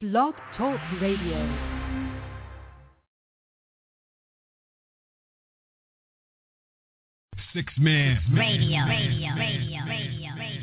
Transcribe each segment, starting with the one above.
Blog Talk Radio. Six man. Radio, radio, radio, radio, radio,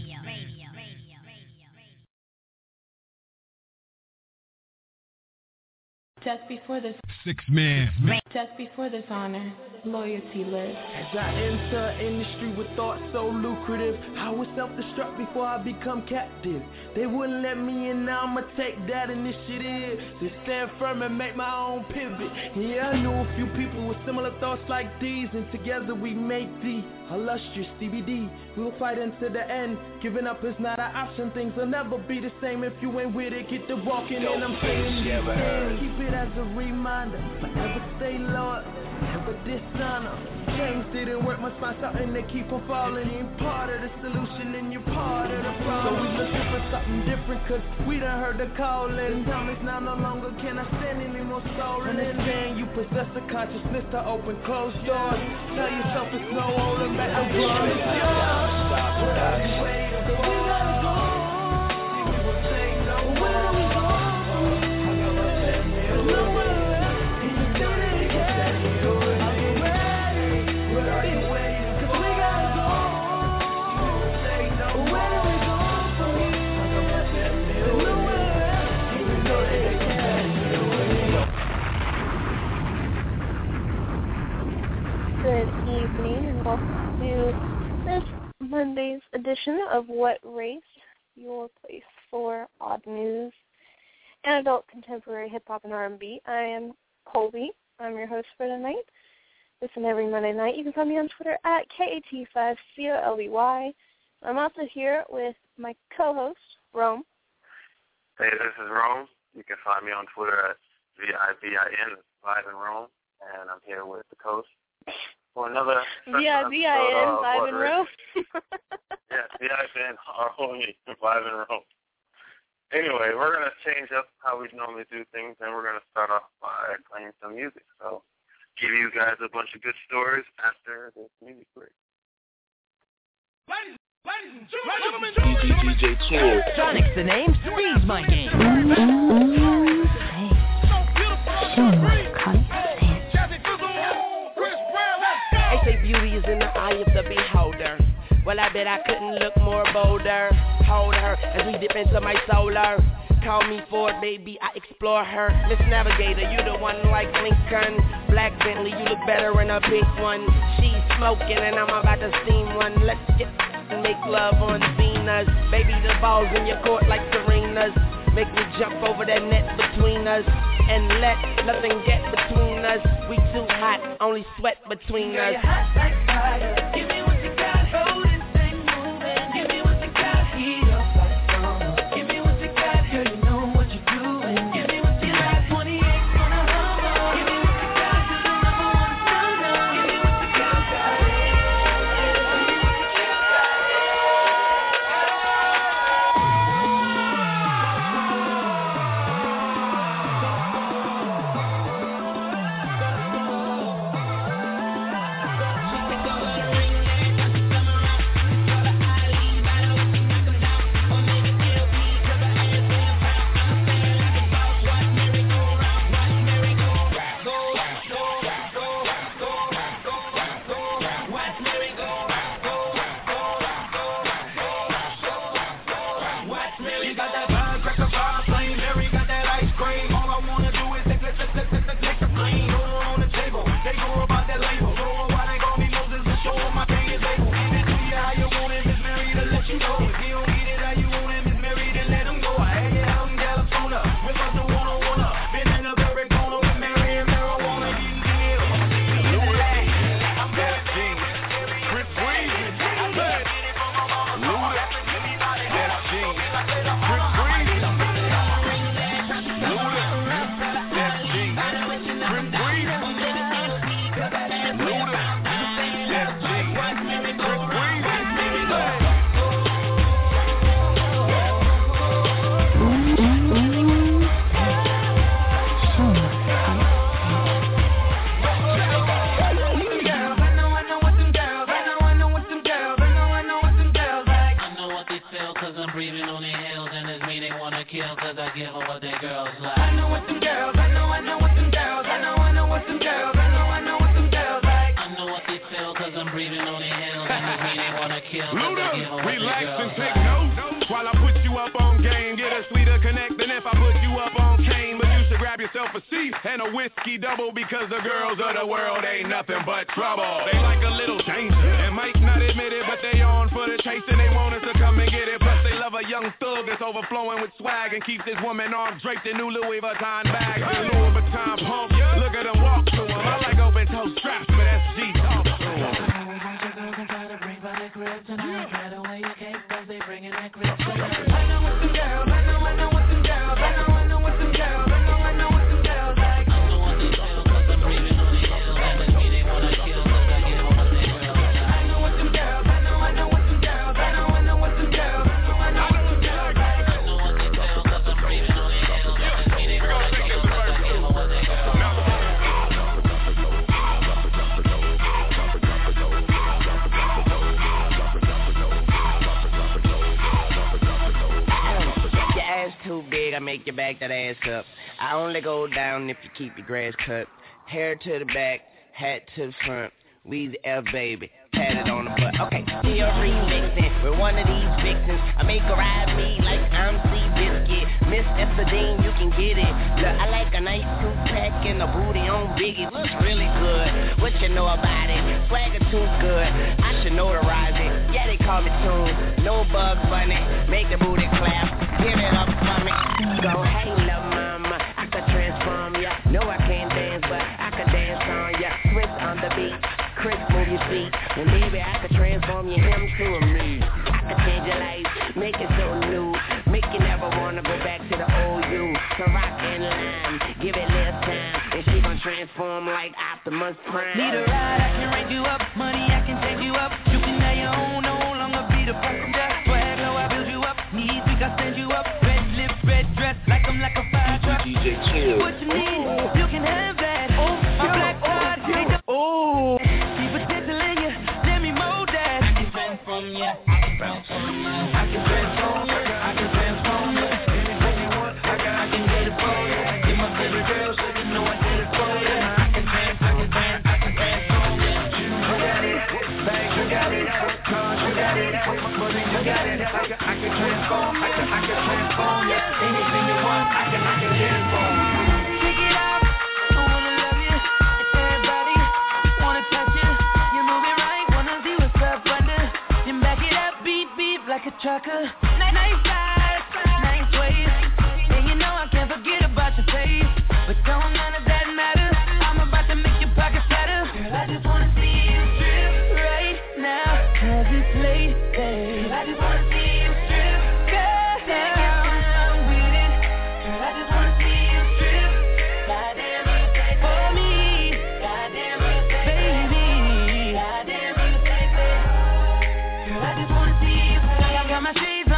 Just before this, Six man. just before this honor, loyalty lives. As I enter industry with thoughts so lucrative, I was self-destruct before I become captive. They wouldn't let me in, now I'ma take that initiative to stand firm and make my own pivot. Yeah, I knew a few people with similar thoughts like these, and together we make the illustrious DBD. We'll fight until the end. Giving up is not an option. Things will never be the same if you ain't with it. Get the walking, and I'm saying these things. Keep it as a reminder. Forever stay loyal, never dishonor. Things didn't work, must find something to keep on falling. You're part of the solution and you're part of the problem. So we looking for something different, cause we done heard the calling. The time is now no longer can I stand any more stolen. Understand you possess a consciousness to open closed doors. Tell yourself it's no holding back. I'm growing. Good evening and welcome to this Monday's edition of What Race, your place for odd news and adult contemporary hip hop and R&B. I am Colby. I'm your host for tonight. Listen every Monday night. You can find me on Twitter at KAT5COLBY. I'm also here with my co-host, Rome. Hey, this is Rome. You can find me on Twitter at V-I-V-I-N, Vibe in Rome, and I'm here with the coach for another special Via episode V-I-N, of Vibe What and Rome. Yeah, V-I-N, R-O-M-E, Vibe in Rome. Anyway, we're going to change up how we normally do things, and we're going to start off by playing some music. So give you guys a bunch of good stories after this music break. Ladies, ladies and gentlemen, DJ Tour. Sonic's the name, Speed's my game. Say beauty is in the eye of the beholder. Well, I bet I couldn't look more bolder. Hold her as we dip into my solar. Call me Ford, baby, I explore her. Miss Navigator, you the one like Lincoln. Black Bentley, you look better in a pink one. She's smoking and I'm about to steam one. Let's get and make love on Venus. Baby, the balls in your court like Serena's. Make me jump over that net between us and let nothing get between us. We too hot, only sweat between us. Give me what you got, Dollar go down if you keep your grass cut. Hair to the back, hat to the front. Weezy F baby, tatted on the butt. Okay, here remixing with one of these vixens. I make her ride me like I'm C Biscuit. Miss Epstein, you can get it. Look, I like a nice two pack and a booty on Biggie. Looks really good. What you know about it? Swagger too good. I should notarize it. Yeah, they call me Tune. No bug Bunny. Make the booty clap. Give it up for me. Go hang like Optimus Prime. Need a ride, I can raise you up. Money, I can take you up. You can tracker. night. my shades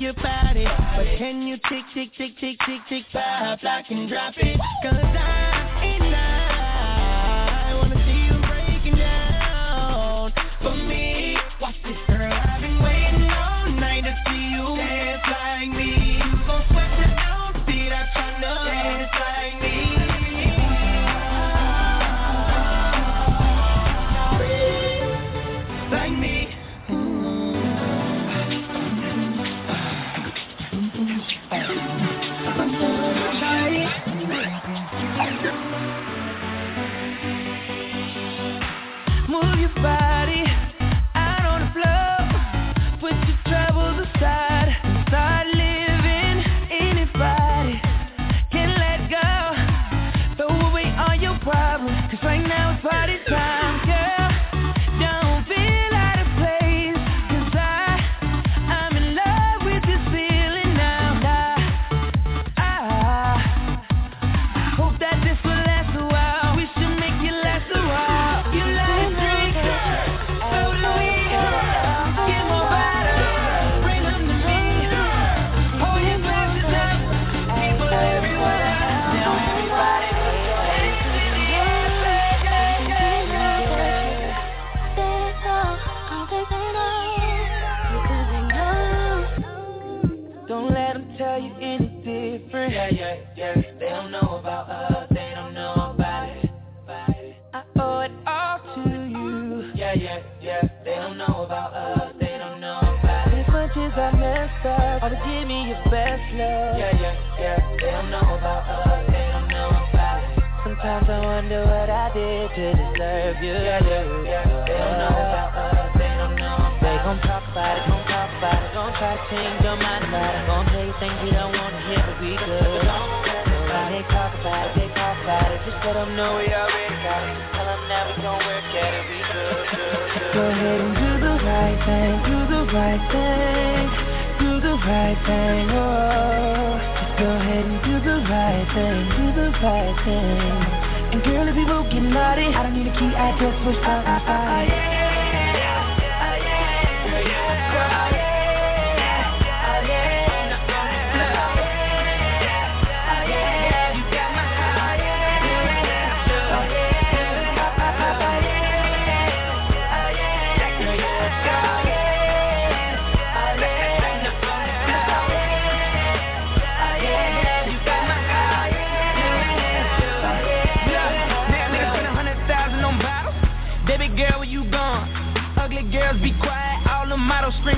your body. But can you tick, tick, tick, tick, tick, tick, pop? block and drop it? Cause I ain't lying.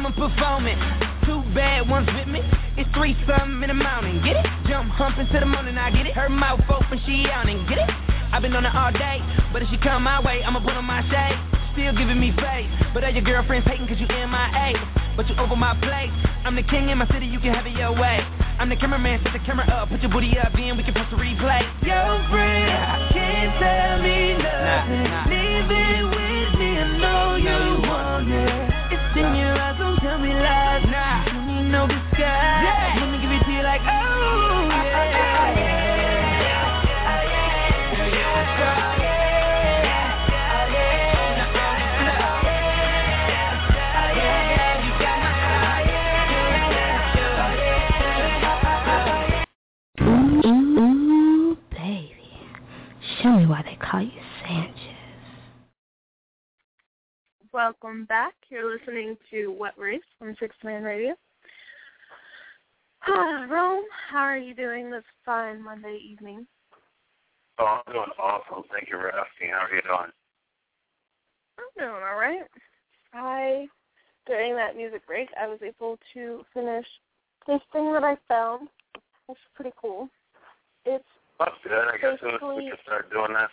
Screaming performing. Two bad ones with me, it's three something in the mountain. Get it? Jump humping to the morning, I get it. Her mouth open, she yawning. Get it? I've been on it all day, but if she come my way, I'ma put on my shade. Still giving me faith, but all your girlfriends hating cause you MIA. But you over my plate. I'm the king in my city, you can have it your way. I'm the cameraman, set the camera up, put your booty up, then we can post a replay. Your friend can't tell me nothing. Nah, nah. Leave it with me, I know you want it. It's in your eyes, me lies. Nah. You need no disguise. Welcome back. You're listening to What Race from Six Man Radio. Ah, Rome, how are you doing this fine Monday evening? Oh, I'm doing awesome. Thank you for asking. How are you doing? I'm doing all right. I, during that music break, I was able to finish this thing that I found. It's pretty cool. It's That's good. I guess we Basically- we can start doing that.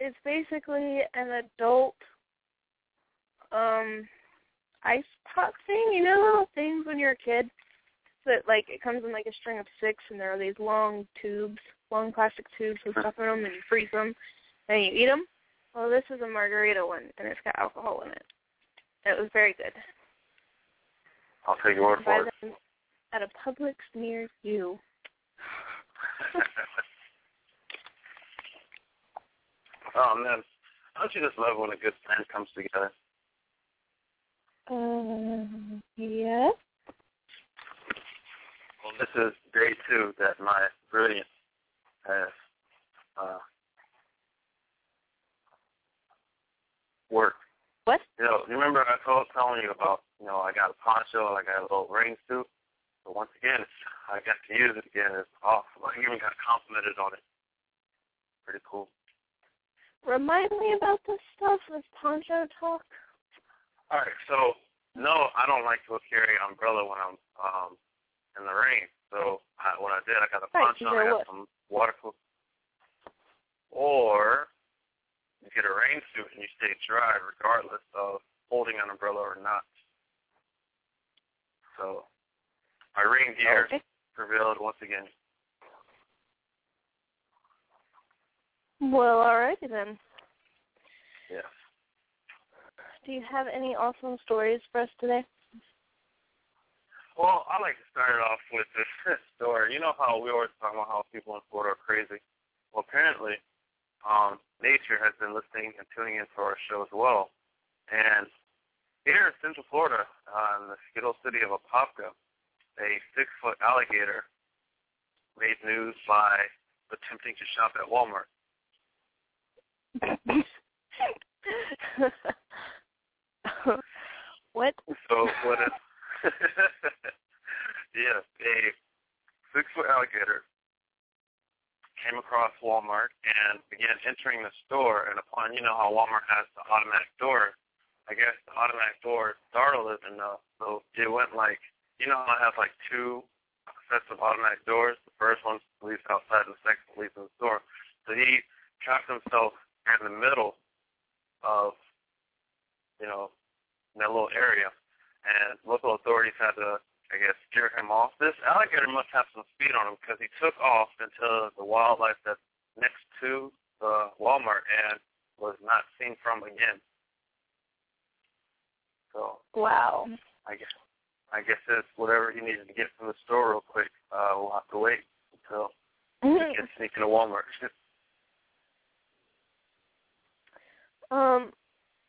It's basically an adult um ice pop thing. You know little things when you're a kid that like it comes in like a string of six, and there are these long tubes, long plastic tubes with stuff in them, and you freeze them, and you eat them. Well, this is a margarita one, and it's got alcohol in it. It was very good. I'll take your word for it. at a Publix near you. oh man, don't you just love when a good plan comes together? Um, yes. Well, this is day two that my brilliance has uh, worked. What? You know, you remember I told telling you about, you know, I got a poncho, I got a little rain suit. But once again, I got to use it again. It's awesome. I even got complimented on it. Pretty cool. Remind me about this stuff, this poncho talk. All right, so no, I don't like to carry an umbrella when I'm um in the rain. So I, what I did, I got a Right, poncho, I got some waterproof, or you get a rain suit and you stay dry regardless of holding an umbrella or not. So my rain gear Okay. prevailed once again. Well, alrighty then. Yes. Do you have any awesome stories for us today? Well, I like to start it off with this story. You know how we always talk about how people in Florida are crazy. Well, apparently, um, nature has been listening and tuning into our show as well. And here in Central Florida, uh, in the Skittle city of Apopka, a six-foot alligator made news by attempting to shop at Walmart. what? So what is Yes, a six-foot alligator came across Walmart and began entering the store. And upon, you know how Walmart has the automatic door, I guess the automatic door startled it enough, so it went like, you know how I have like two sets of automatic doors. The first one leads outside, and the second leads in the store. So he trapped himself in the middle of, you know, that little area, and local authorities had to I guess, steer him off. This alligator must have some speed on him because he took off into the wildlife that's next to the Walmart and was not seen from again. So wow. I guess I guess it's whatever he needed to get from the store real quick. Uh, we'll have to wait until he can sneak into Walmart. um,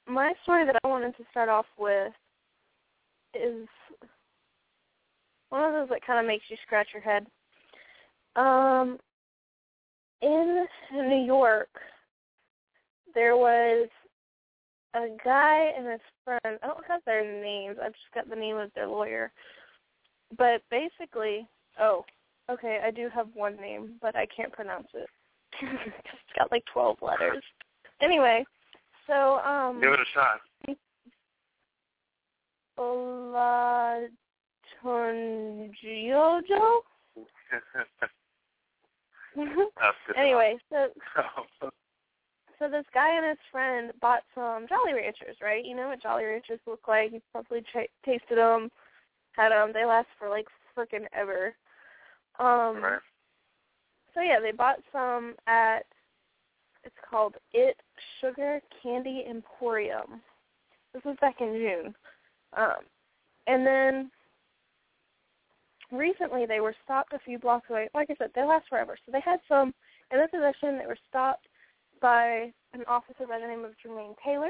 my story that I wanted to start off with is one of those that kind of makes you scratch your head. Um, in New York, there was a guy and his friend. I don't have their names. I've just got the name of their lawyer. But basically, oh, okay, I do have one name, but I can't pronounce it. it's got like 12 letters. Anyway, so um give it a shot. Olatunjojo? anyway, so so this guy and his friend bought some Jolly Ranchers, right? You know what Jolly Ranchers look like. You probably ch- tasted them, had them. They last for like freaking ever. Um, right. So yeah, they bought some at. It's called It Sugar Candy Emporium. This was back in June. Um, and then recently they were stopped a few blocks away. Like I said, they last forever. So they had some in their possession. They were stopped by an officer by the name of Jermaine Taylor.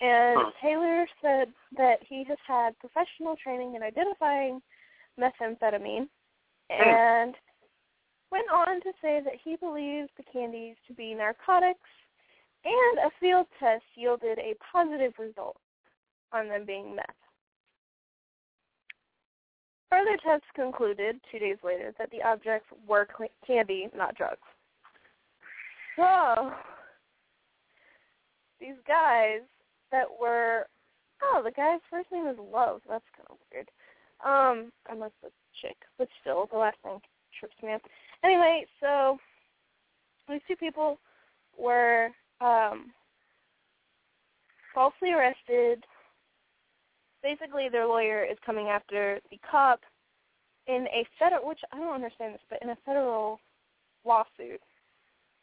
And Huh. Taylor said that he has had professional training in identifying methamphetamine and went on to say that he believes the candies to be narcotics and a field test yielded a positive result on them being meth. Further tests concluded two days later that the objects were candy, not drugs. So, these guys that were, oh, the guy's first name is Love. That's kind of weird. Um, unless it's chick, but still, the last name trips me up. Anyway, so these two people were um, falsely arrested. Basically, their lawyer is coming after the cop in a federal, which I don't understand this, but in a federal lawsuit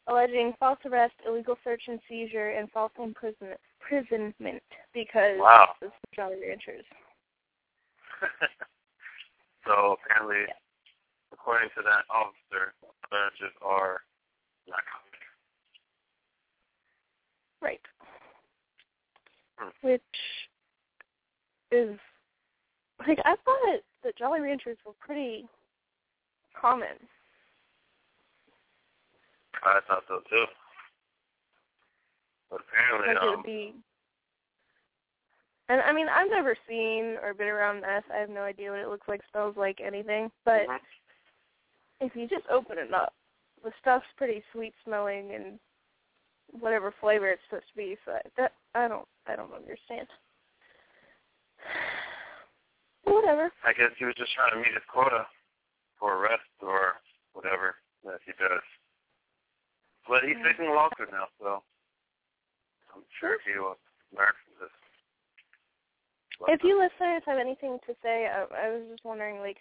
alleging false arrest, illegal search and seizure, and false imprisonment, imprisonment because Wow. of the Jolly Ranchers. so apparently, according to that officer, charges are not covered. Right. Hmm. Which is like I thought that Jolly Ranchers were pretty common. I thought so too. But apparently, Like it um, would be and I mean I've never seen or been around meth. I have no idea what it looks like, smells like anything. But mhm. If you just open it up, the stuff's pretty sweet smelling and whatever flavor it's supposed to be. So that I don't I don't understand. Whatever. I guess he was just trying to meet his quota for arrest or whatever that he does. But he's Yeah. facing a lawsuit now, so I'm sure he will learn from this. If you listeners have anything to say, I, I was just wondering, like,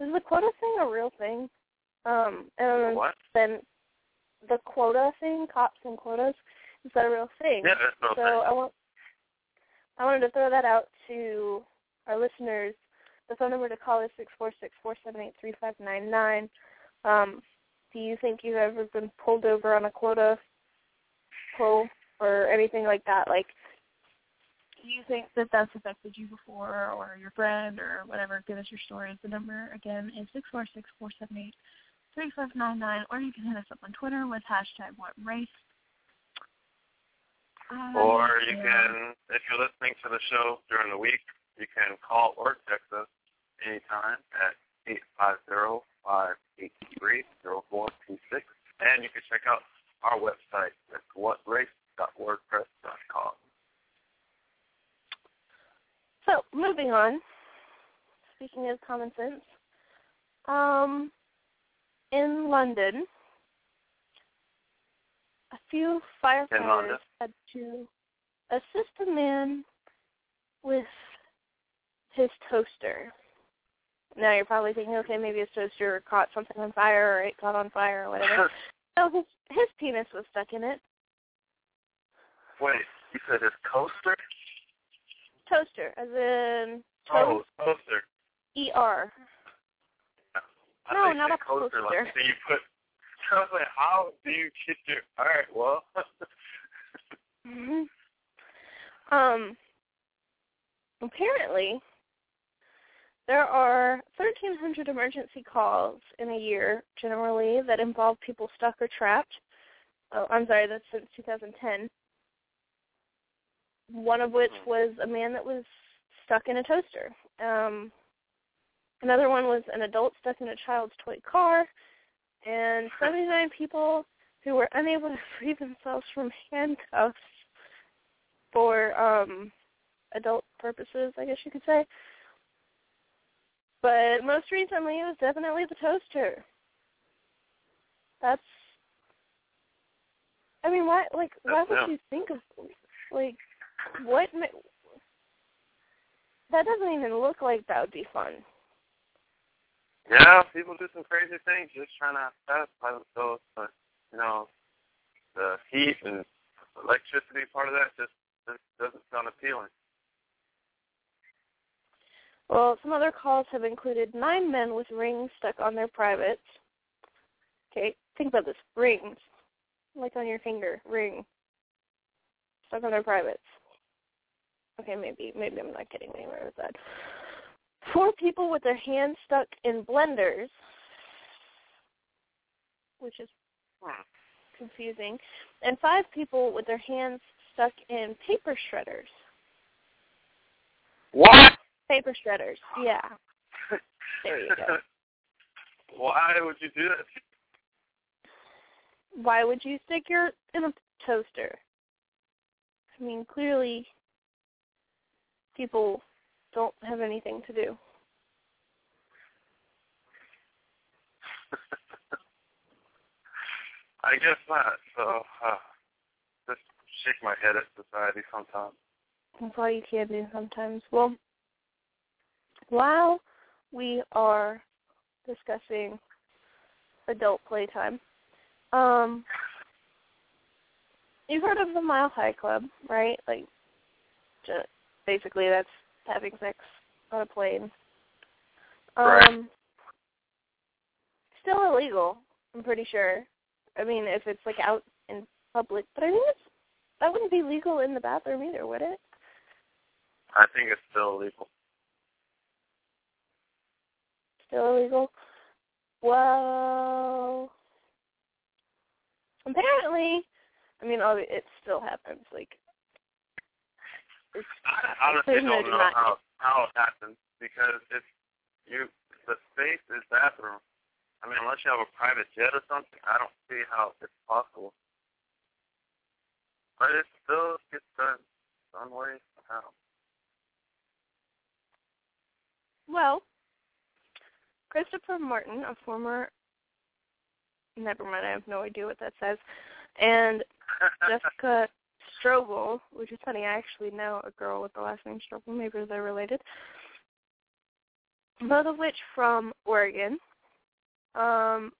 is the quota thing a real thing? Um, and What? then the quota thing, cops and quotas, is that a real thing? Yeah, that's no so thing. I want, I wanted to throw that out to our listeners. The phone number to call is six four six four seven eight three five nine nine. Um, do you think you've ever been pulled over on a quota pull or anything like that? Like, do you think that that's affected you before or your friend or whatever? Give us your stories. The number again is six four six four seven eight 3599, or you can hit us up on Twitter with hashtag what race. Um, or you can, if you're listening to the show during the week, you can call or text us anytime at 850-583-0426. And you can check out our website at whatrace.wordpress.com. So, moving on, speaking of common sense, um, in London, a few firefighters had to assist a man with his toaster. Now you're probably thinking, okay, maybe his toaster caught something on fire or it caught on fire or whatever. no, his his penis was stuck in it. Wait, you said his coaster? Toaster, as in Oh, toast, coaster. E R. I No, not a coaster. poster. Like, do you put? I was like, how do you get your? All right, well. Mhm. Um, apparently, there are 1,300 emergency calls in a year, generally, that involve people stuck or trapped. Oh, I'm sorry, that's since 2010. One of which was a man that was stuck in a toaster. Um, another one was an adult stuck in a child's toy car, and 79 people who were unable to free themselves from handcuffs for um adult purposes, I guess you could say. But most recently it was definitely the toaster. That's I mean, why like why would you think of like what ma- that doesn't even look like that would be fun. Yeah, people do some crazy things just trying to satisfy themselves, but you know, the heat and electricity part of that just, just doesn't sound appealing. Well, some other calls have included nine men with rings stuck on their privates. Okay, think about this. Rings. Like on your finger. Ring. Stuck on their privates. Okay, maybe maybe I'm not getting anywhere with that. Four people with their hands stuck in blenders, which is wow, confusing, and five people with their hands stuck in paper shredders. What? Paper shredders, yeah. There you go. Why would you do that? Why would you stick your in a toaster? I mean, clearly people don't have anything to do. I guess not. So, uh, just shake my head at society sometimes. That's all you can do sometimes. Well, while we are discussing adult playtime, um, you've heard of the Mile High Club, right? Like, basically that's having sex on a plane. Um, Right. Still illegal, I'm pretty sure. I mean, if it's like out in public, but I mean, it's that wouldn't be legal in the bathroom either, would it? I think it's still illegal. Still illegal. Well, apparently, I mean, it still happens. Like, it's, I honestly don't know denying how how it happens because if you the space is bathroom. I mean, unless you have a private jet or something, I don't see how it's possible. But it still gets done some way somehow. Well, Christopher Martin, a former never mind, I have no idea what that says, and Jessica Strobel, which is funny, I actually know a girl with the last name Strobel, maybe they're related. Both of which from Oregon, um,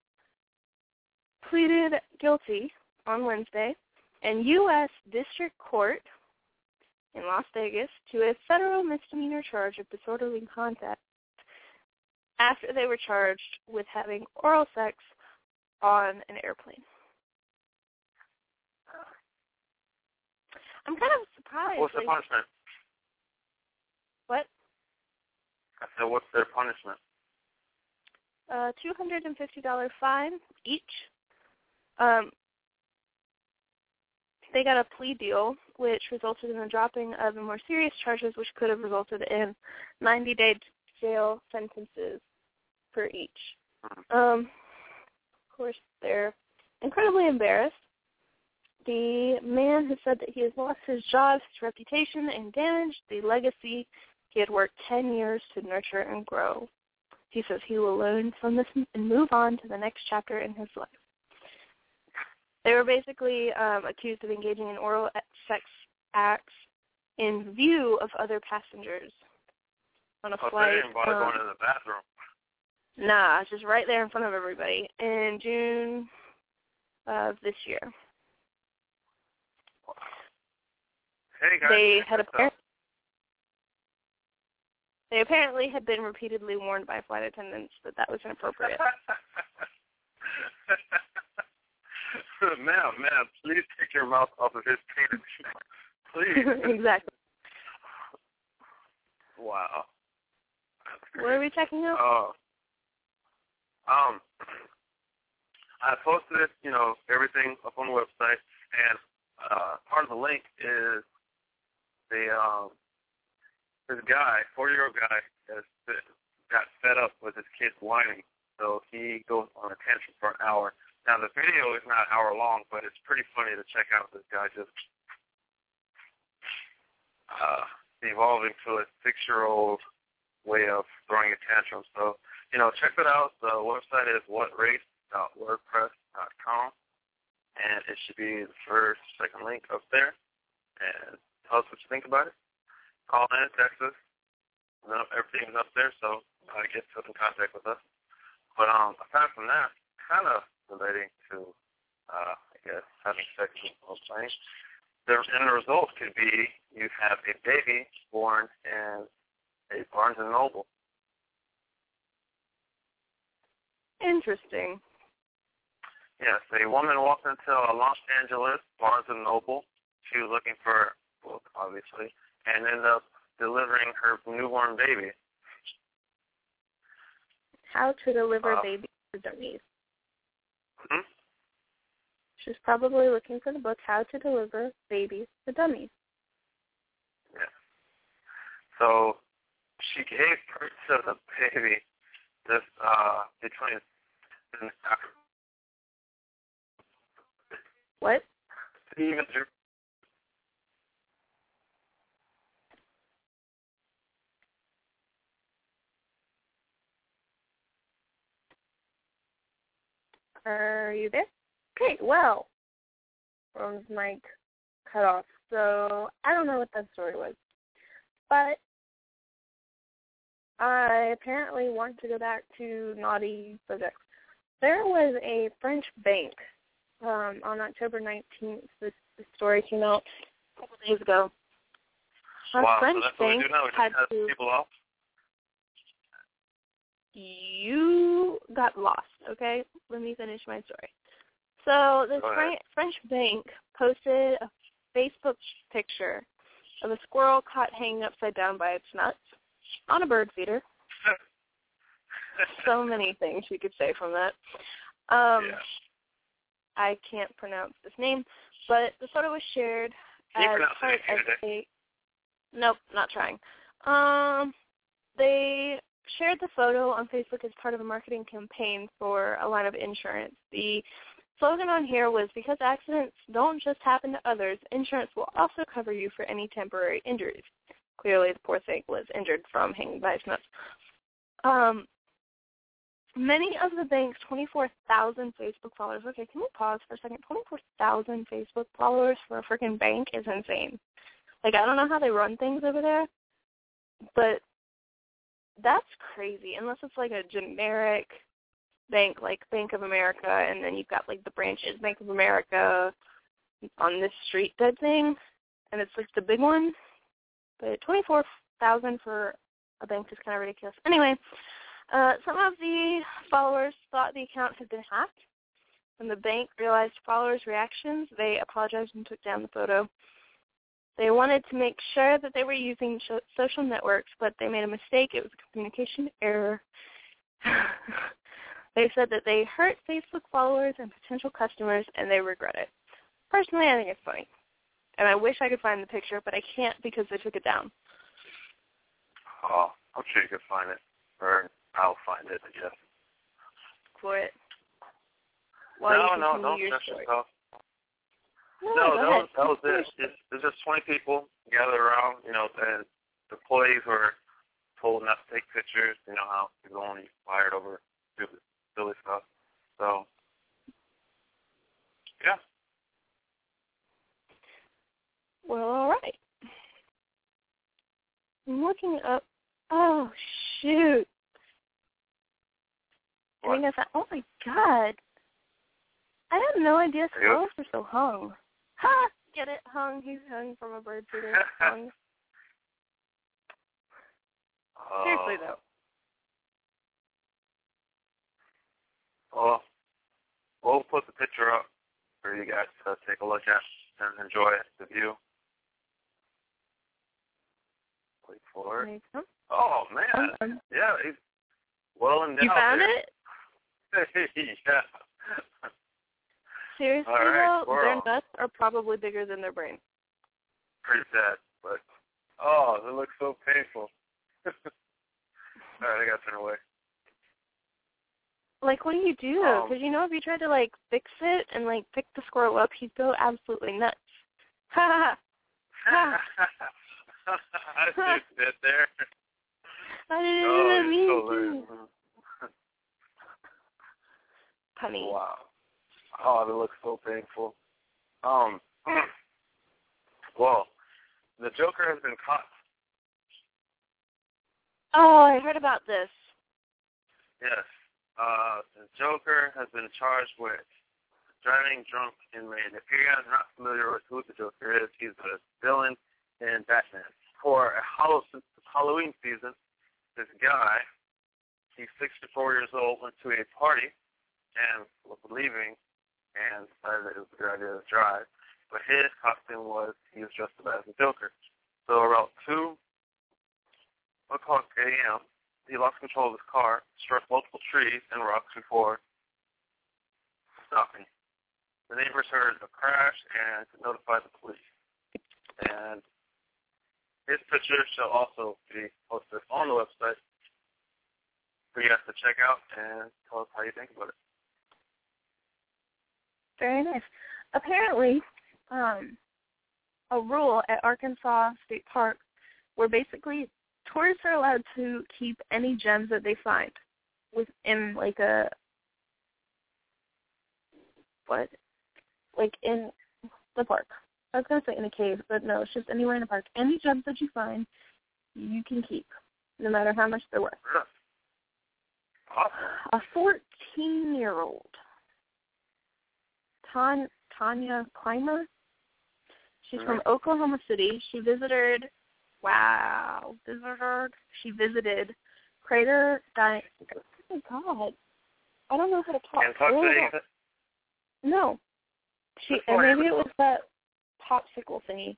pleaded guilty on Wednesday in U.S. District Court in Las Vegas to a federal misdemeanor charge of disorderly conduct after they were charged with having oral sex on an airplane. I'm kind of surprised. What's the like- punishment? What? I said, what's their punishment? Uh, two hundred and fifty dollar fine each. Um, they got a plea deal, which resulted in the dropping of the more serious charges, which could have resulted in ninety day jail sentences for each. Um, of course, they're incredibly embarrassed. The man has said that he has lost his job, his reputation, and damaged the legacy he had worked 10 years to nurture and grow. He says he will learn from this and move on to the next chapter in his life. They were basically um, accused of engaging in oral sex acts in view of other passengers on a Oh, flight. they didn't um, going to the bathroom. Nah, just right there in front of everybody in June of this year. Hey guys, They had apparently they apparently had been repeatedly warned by flight attendants that that was inappropriate. ma'am, ma'am, please take your mouth off of his penis. please. exactly. Wow. What are we checking out? Oh. Um, I posted you know, everything up on the website, and uh, part of the link is the um, this guy, four-year-old guy, has got fed up with his kids whining, so he goes on a tantrum for an hour. Now the video is not an hour long, but it's pretty funny to check out this guy just uh, evolving to a six-year-old way of throwing a tantrum. So, you know, check it out. The website is whatrace.wordpress.com, and it should be the first, second link up there. And tell us what you think about it. Call in, text us. No, everything is up there, so uh, get in contact with us. But um, aside from that, kind of relating to, uh, I guess, having sex while playing, the end result could be you have a baby born in a Barnes and Noble. Interesting. Yes, a woman walked into a Los Angeles Barnes and Noble. She was looking for book, obviously, and ended up delivering her newborn baby. How to deliver Uh, babies to dummies. Hmm? She's probably looking for the book How to Deliver Babies to Dummies. Yeah. So she gave birth to the baby this uh between What? even Are you there? Okay, well, phone's mic cut off, so I don't know what that story was. But I apparently want to go back to naughty subjects. There was a French bank um, on October 19th. This, this story came out a couple days ago. A wow, French so that's what we bank do now. We had just have to people off. You got lost, okay? Let me finish my story. So this. Fran- French bank posted a Facebook picture of a squirrel caught hanging upside down by its nuts on a bird feeder. so many things you could say from that. Um, yeah. I can't pronounce this name, but the photo was shared Can as part of a. Nope, not trying. Um, they shared the photo on Facebook as part of a marketing campaign for a line of insurance. The slogan on here was because accidents don't just happen to others, insurance will also cover you for any temporary injuries. Clearly, the poor thing was injured from hanging by his nuts. Um, many of the bank's 24,000 Facebook followers. Okay, can we pause for a second? 24,000 Facebook followers for a freaking bank is insane. Like, I don't know how they run things over there, but that's crazy. Unless it's like a generic bank, like Bank of America, and then you've got like the branches, Bank of America on this street thing, and it's like the big one. But 24,000 for a bank is kind of ridiculous. Anyway, uh, some of the followers thought the account had been hacked. When the bank realized followers' reactions, they apologized and took down the photo. They wanted to make sure that they were using social networks, but they made a mistake. It was a communication error. they said that they hurt Facebook followers and potential customers, and they regret it. Personally, I think it's funny. And I wish I could find the picture, but I can't because they took it down. Oh, I'm sure you could find it. Or I'll find it, I guess. For it. While no, no, don't stress yourself. No, No, that was, that was it. It's, it's just 20 people gathered around, you know, and the employees were told not to take pictures. You know how people only fired over stupid, silly stuff. So, yeah. Well, all right. I'm looking up. Oh shoot! I mean, I, oh my god! I had no idea squirrels were so hung. Ha! Get it? Hung. He's hung from a bird feeder. hung. Seriously oh. though. Well, we'll put the picture up for you guys to take a look at and enjoy the view. Wait for it. Oh man, yeah, he's well endowed. you found there. it? yeah. Seriously right, though, squirrel. their nuts are probably bigger than their brain. Pretty sad, but oh, it looks so painful. All right, I got to turn away. Like, what do you do? Um, Because you know, if you tried to like fix it and like pick the squirrel up, he'd go absolutely nuts. Ha ha ha! Ha. I just sit there. I didn't Oh, even mean so to. hilarious. Wow. Oh, that looks so painful. Um. well, the Joker has been caught. Oh, I heard about this. Yes. Uh, the Joker has been charged with driving drunk in Maine. If you guys are not familiar with who the Joker is, he's a villain in Batman. For a Halloween season, this guy, he's 64 years old, went to a party and was leaving and decided that it was a good idea to drive. But his costume was he was dressed up as the Joker. So around 2 o'clock a.m., he lost control of his car, struck multiple trees and rocks before stopping. The neighbors heard a crash and notified the police. And his picture shall also be posted on the website for you guys to check out and tell us how you think about it. Very nice. Apparently, um, a rule at Arkansas State Park where basically tourists are allowed to keep any gems that they find within like a what? Like in the park. I was gonna say in a cave, but no, it's just anywhere in the park. Any gems that you find, you can keep, no matter how much they're worth. A fourteen-year-old, Tan- Tanya Clymer. She's from Oklahoma City. She visited, wow, visited. She visited Crater Di- Oh my God, I don't know how to talk. And talk really to. No. She and maybe it was that popsicle thingy.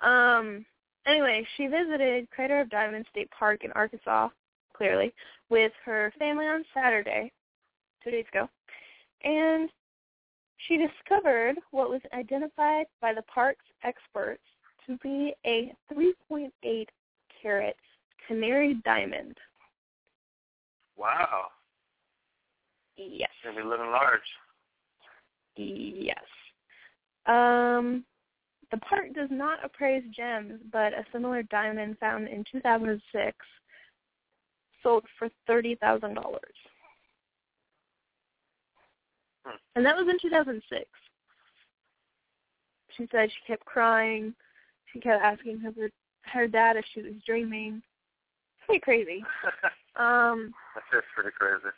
Um anyway, she visited Crater of Diamond State Park in Arkansas, clearly, with her family on Saturday, two days ago. And she discovered what was identified by the park's experts to be a 3.8 carat canary diamond. Wow. Yes. Gonna be living large. Yes. Um, the park does not appraise gems, but a similar diamond found in 2006 sold for thirty thousand dollars, Hmm. and that was in 2006. She said she kept crying. She kept asking her her dad if she was dreaming. Pretty crazy. Um, That's just pretty crazy.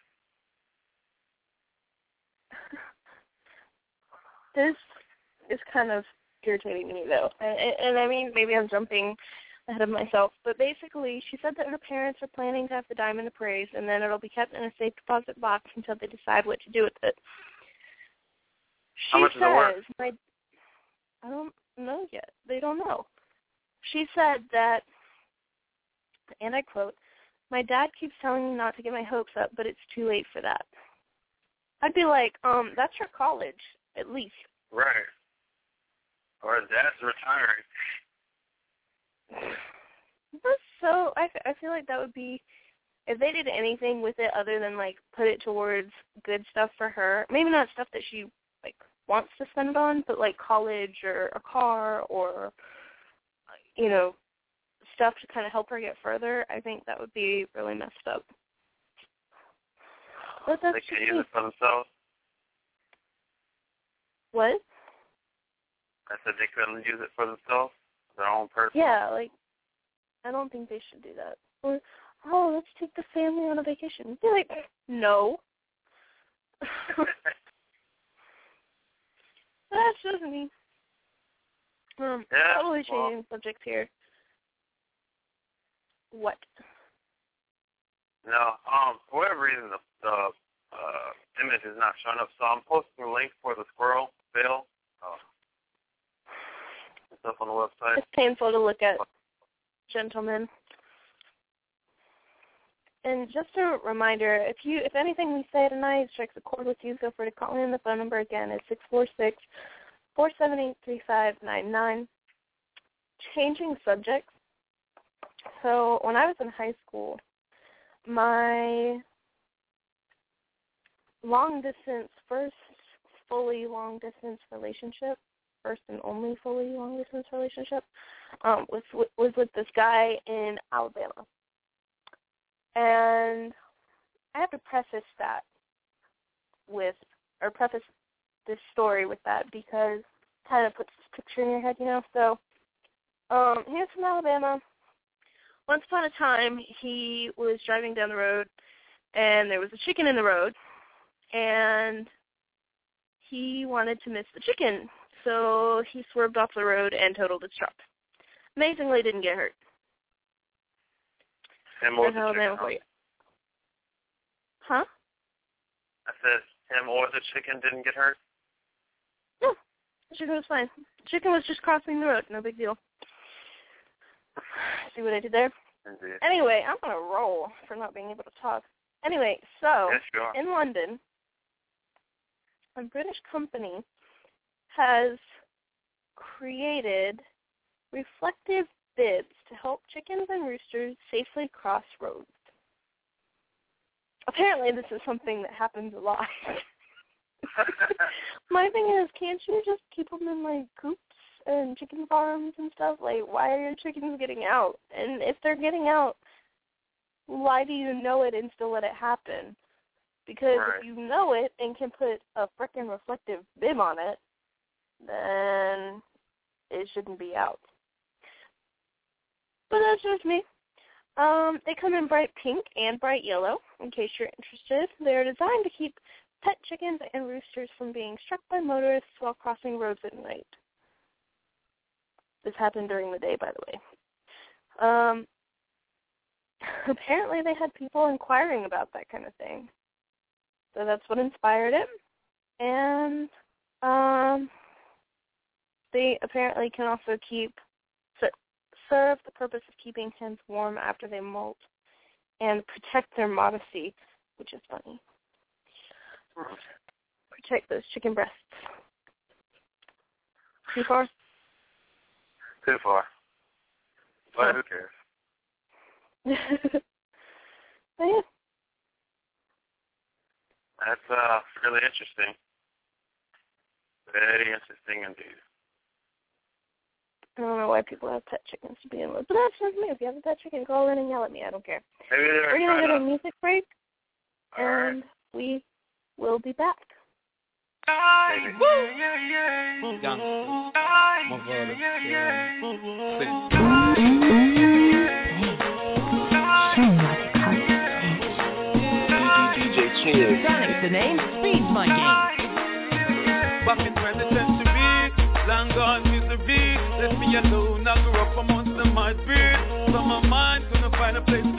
this is kind of irritating to me though and, and, and i mean maybe i'm jumping ahead of myself but basically she said that her parents are planning to have the diamond appraised and then it'll be kept in a safe deposit box until they decide what to do with it she How much is it worth? says my i don't know yet they don't know she said that and i quote my dad keeps telling me not to get my hopes up but it's too late for that i'd be like um that's your college at least Right. Or dad's retiring. That's so I, f- I feel like that would be if they did anything with it other than like put it towards good stuff for her. Maybe not stuff that she like wants to spend it on, but like college or a car or you know stuff to kind of help her get further, I think that would be really messed up. But that's They can use it for themselves. What? I said they couldn't use it for themselves, their own person. Yeah, like I don't think they should do that. Or oh, let's take the family on a vacation. Be like, no. That's just me. Um, Yeah, totally well- changing subjects here. What? No, um, for whatever reason, the, the uh, image is not showing up. So I'm posting a link for the squirrel bill. Uh, it's up on the website. It's painful to look at, gentlemen. And just a reminder, if you if anything we say tonight strikes a chord with you, feel free to call in. The phone number again is six four six four seven eight three five nine nine. Changing subjects. So when I was in high school, my long distance first fully long distance relationship, first and only fully long distance relationship, um, was was with this guy in Alabama. And I have to preface that with, or preface this story with that because it kind of puts this picture in your head, you know. So, um, he was from Alabama. Once upon a time, he was driving down the road, and there was a chicken in the road, and he wanted to miss the chicken, so he swerved off the road and totaled his truck. Amazingly, didn't get hurt. Him or the chicken. Huh? I said him or the chicken didn't get hurt. No, the chicken was fine. The chicken was just crossing the road. No big deal. See what I did there? Indeed. Anyway, I'm gonna roll for not being able to talk. Anyway, so Yes, in London, a British company has created reflective bibs to help chickens and roosters safely cross roads. Apparently, this is something that happens a lot. My thing is, can't you just keep them in like coops and chicken farms and stuff? Like, why are your chickens getting out? And if they're getting out, why do you know it and still let it happen? Because Right. if you know it and can put a frickin' reflective bib on it, then it shouldn't be out. But that's just me. Um, they come in bright pink and bright yellow, in case you're interested. They're designed to keep pet chickens and roosters from being struck by motorists while crossing roads at night. This happened during the day, by the way. Um, apparently they had people inquiring about that kind of thing. So that's what inspired it. And um, they apparently can also keep serve the purpose of keeping hens warm after they molt and protect their modesty, which is funny. Protect those chicken breasts. Too far? Too far. But who cares? yeah, That's uh really interesting. Very interesting indeed. I don't know why people have pet chickens to begin with, but that's just me. If you have a pet chicken, call in and yell at me. I don't care. Maybe We're gonna trying get a music break, All right. and we will be back. Maybe. Sonic, the name, speeds my game. Back in Me alone, I grew up amongst the mud breed. So my mind couldn't find a place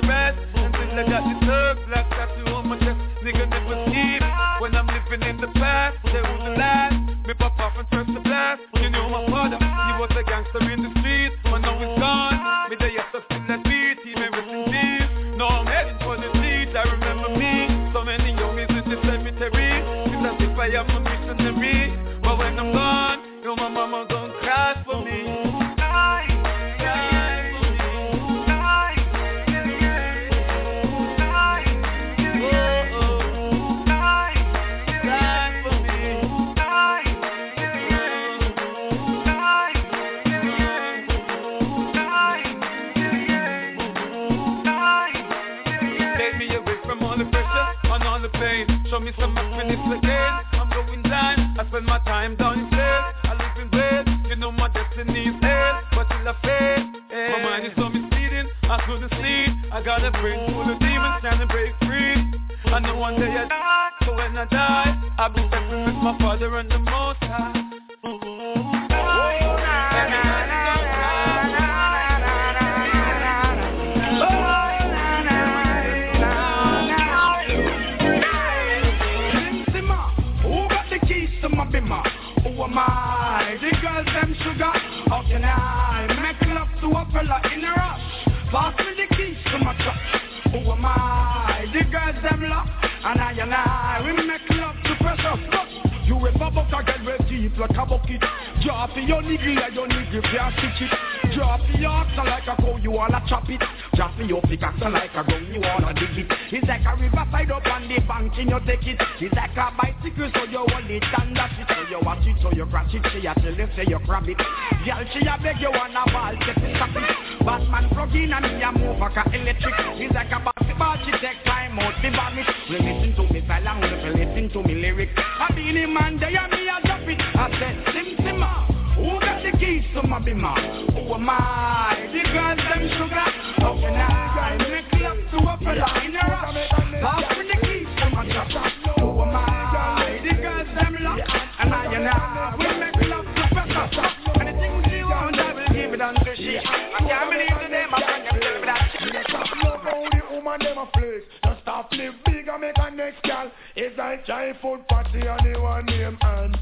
woman them a flex. Just stop live big and make a next gal. It's like giant food party and the one name and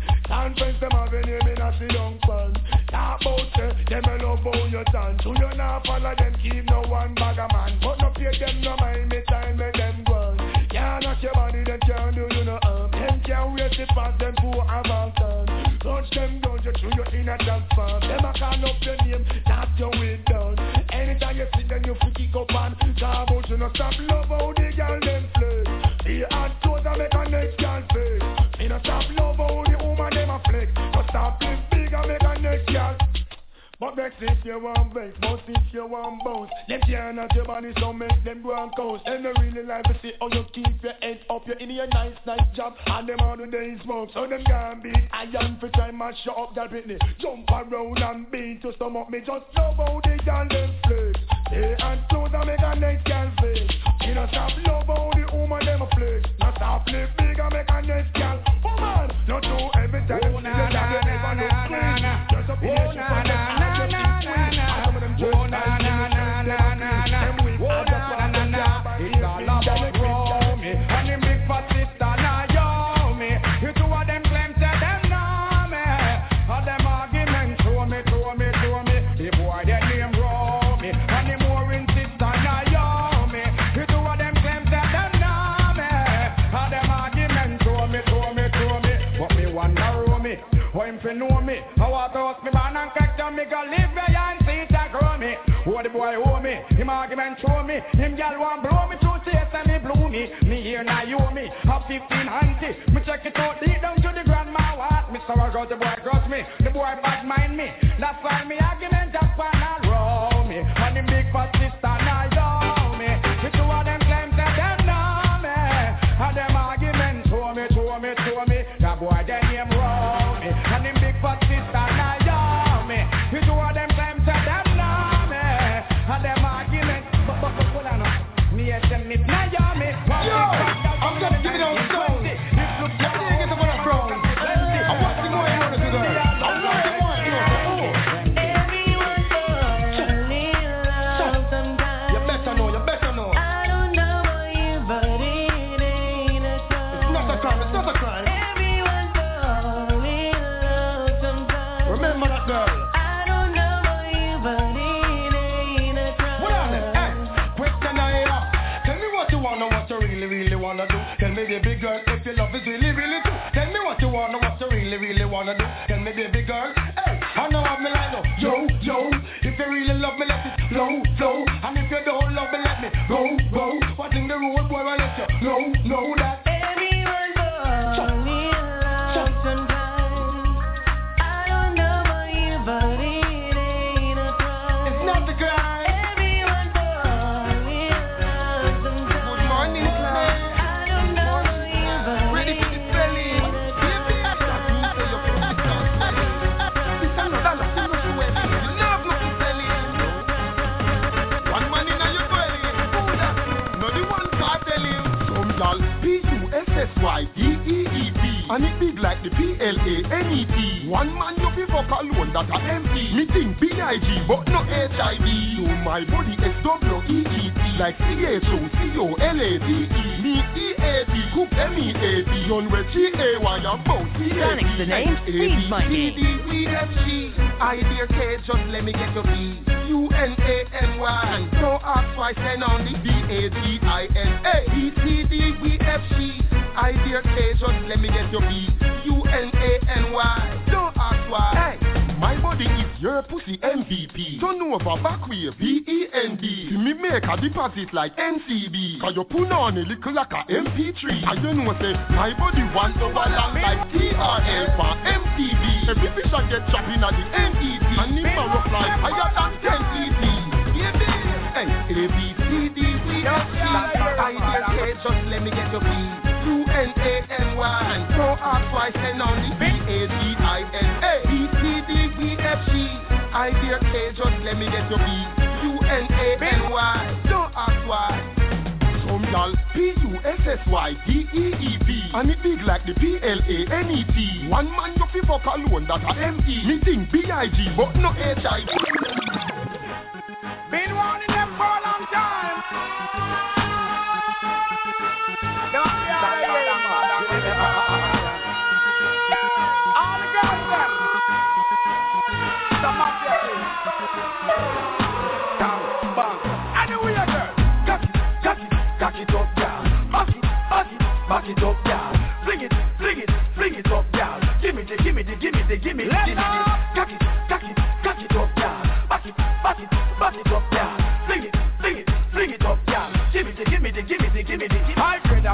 friends them have a name in a see young fun Talk about say, them a love how you dance. So you not follow them, keep no one bag a man. But no pay them no mind me time, make them go. Can't knock your body, them can't do you no harm. Them can't wait to pass them poor about done Touch them down, you through your inner dance farm Them a call up your name, that's your way stop love how the girl them flex The hot toes a make a next girl face Me no stop love how the woman them a flex. No stop live big and make a next girl but vex if you want vex, but if you want bounce. Them can't have your body so make them go and coast. Them no really like to see how you keep your head up. You're in your nice, nice job and them all the day smoke. So them can't beat iron for time and shut up that Britney. Jump around and beat to stomach. Me Just love how the girl them flex They and and make a next girl face You know stop love how the woman them flex Now stop live big make a next girl. Woman, not do every time nah, nah, nah, nah, nah, Him fi know me. I toast me man and down me go live where and see it a grow me? Who the boy owe me? Him argument show me. Him gal want blow me to chase and me blew me. Me here now you owe me. Have 15 auntie Me check it out deep down to the grandma what Mr. I got the boy cross me. The boy bad mind me. That's why me wanna do. Tell me, baby girl, if your love is really, really true. Tell me what you wanna, what you really, really wanna do. Tell me, baby girl, hey, I know have me line up. Yo, yo, if you really love me, let it flow, flow. And if you don't love me, let me go, go. What in the road, boy, I let you know, know that. And it big like the P-L-A-N-E-T One man you fi fuck alone that a M-P Me think B-I-G but no H-I-V So my body is S-W-E-E-T Like C-H-O-C-O-L-A-D-E Me E-A-T Cook M-E-A-T On where G-A-Y I'm bout C-A-T Sonic's the name, Speed Monkey. C-D-E-F-G I dear K just let me get your B U-N-A-N-Y Don't ask twice then on the B-A-G-I-N-A B-C-D-E-F-G I dear K just let me get your B. U-N-A-N-Y Don't ask why body is your pussy MVP. Turn over back way, B-E-N-D. Me make a deposit like NCB. Cause you put on a little like a MP3. I don't know say, my body wants over long like TRL for MTV. Every fish I get chopping at the NET. And in my rough like higher than 10 ET. Hey, A, B, C, D, E, F, G. I, D, K, just let me get your B. U-N-A-N-Y. Don't ask twice and on the B-A-G-I-N-A. B-C-D-E-F-G. I dear K, just let me get your B. U-N-A-N-Y. Don't ask why. Some y'all P-U-S-S-Y-D-E-E-P And it big like the P-L-A-N-E-T One man you fi fuck alone that a M-E Me think B-I-G but no H-I-V Been warning them for a long time. Don't be Back it, up, girl. Fling it, fling it, fling it up, girl. Give me the, give me the, give me the, give me the, give me the. Cock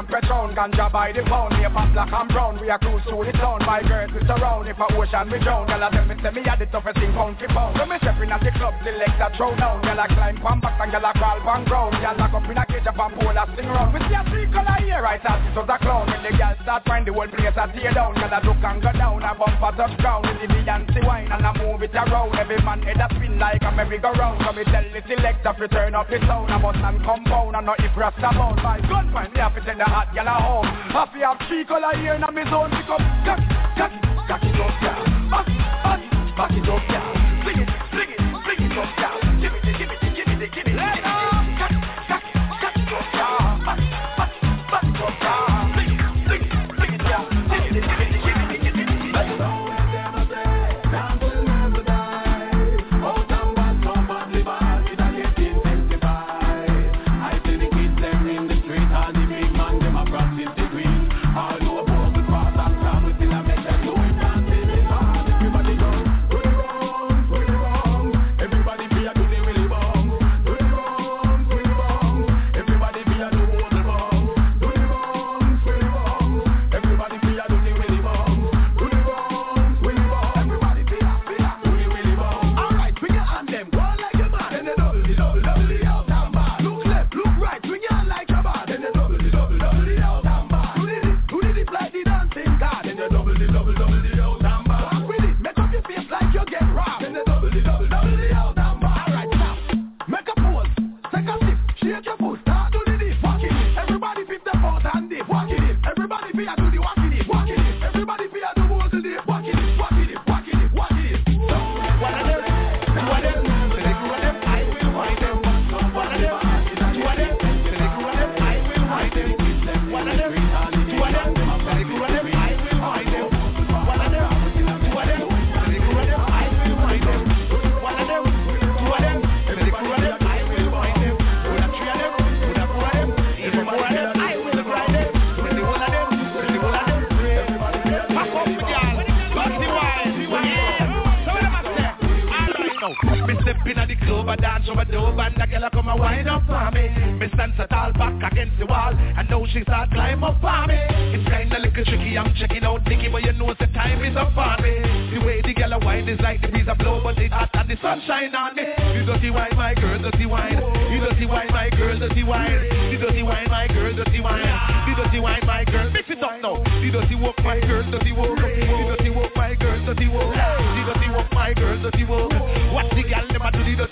and Patron, ganja by the pound. We pop black and brown. We a cruise through the town. My girls is around. If a ocean we drown, girl, I tell me say me had the toughest thing pound for pound. So me stepping at the club, the legs are thrown down. Girl, I climb one back and girl, I crawl one ground. Girl, lock up in a cage up and pole a sing round. We see a three color here, right as it was a clown. When the girl start find the whole place a tear down. Girl, I look and go down. I bump a touch ground. With the Beyonce wine and I move it around. Every man head a spin like a merry-go-round. So me tell the selector to turn up the sound. I must and compound and not if rasta bound. My gun point, me have to the hot girl a home. You have three color here in my zone. Pick up, cock cock cock it up, girl. Back it, back back it up, girl. Fling it, fling it, fling it up, girl. Give me the, give me the, give me the, give me the.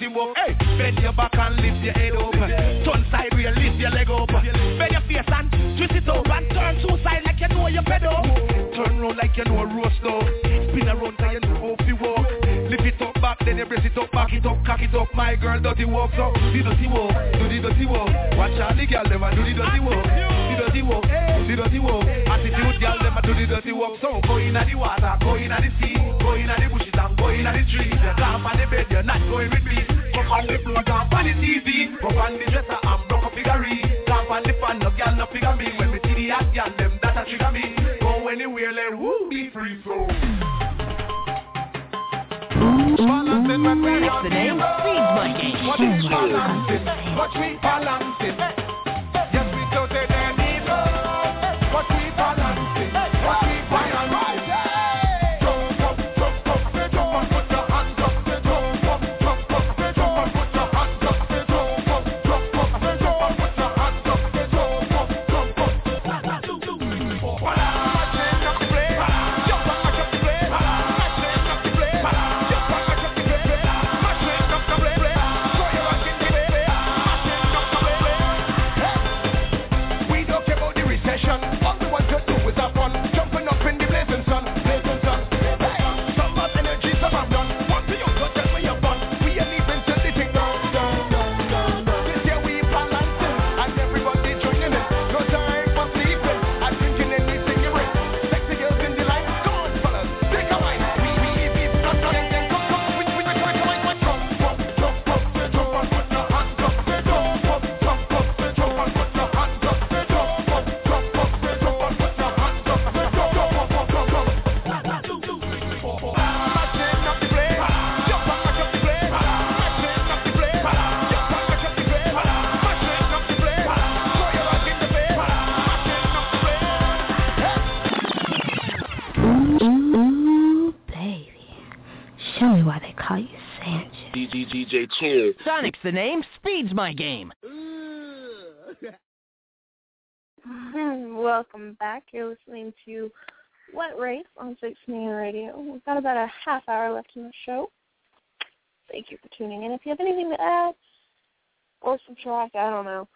him up. Hey, bend your back and lift your head up. Turn sideways, lift your leg up. Bend your face and twist it over and turn two side like you know you're. Turn round like you know a roast up. Then you brace it up, back it up, cock it up. My girl, dirty walk, so do the dirty walk, do the dirty walk. Watch out, the girl, them a do the dirty walk, do the dirty walk, do the dirty walk. Attitude, girl, them a do the dirty walk. So go in the water, go in the sea, go in the bushes and go in the trees. You can't on the bed, you're not going with me. Come on the floor, jump on the TV, go on the dresser and broke up figurine. Jump on the fan, no girl, no figure me. When we see the hot girl, them that a trigger me. Go anywhere, let who be free flow. Balance the name. we money. it. What is balance it? But we balance it. DJ, DJ Sonic's the name. Speed's my game. Welcome back. You're listening to What Race on 16 Radio. We've got about a half hour left in the show. Thank you for tuning in. If you have anything to add or subtract, I don't know,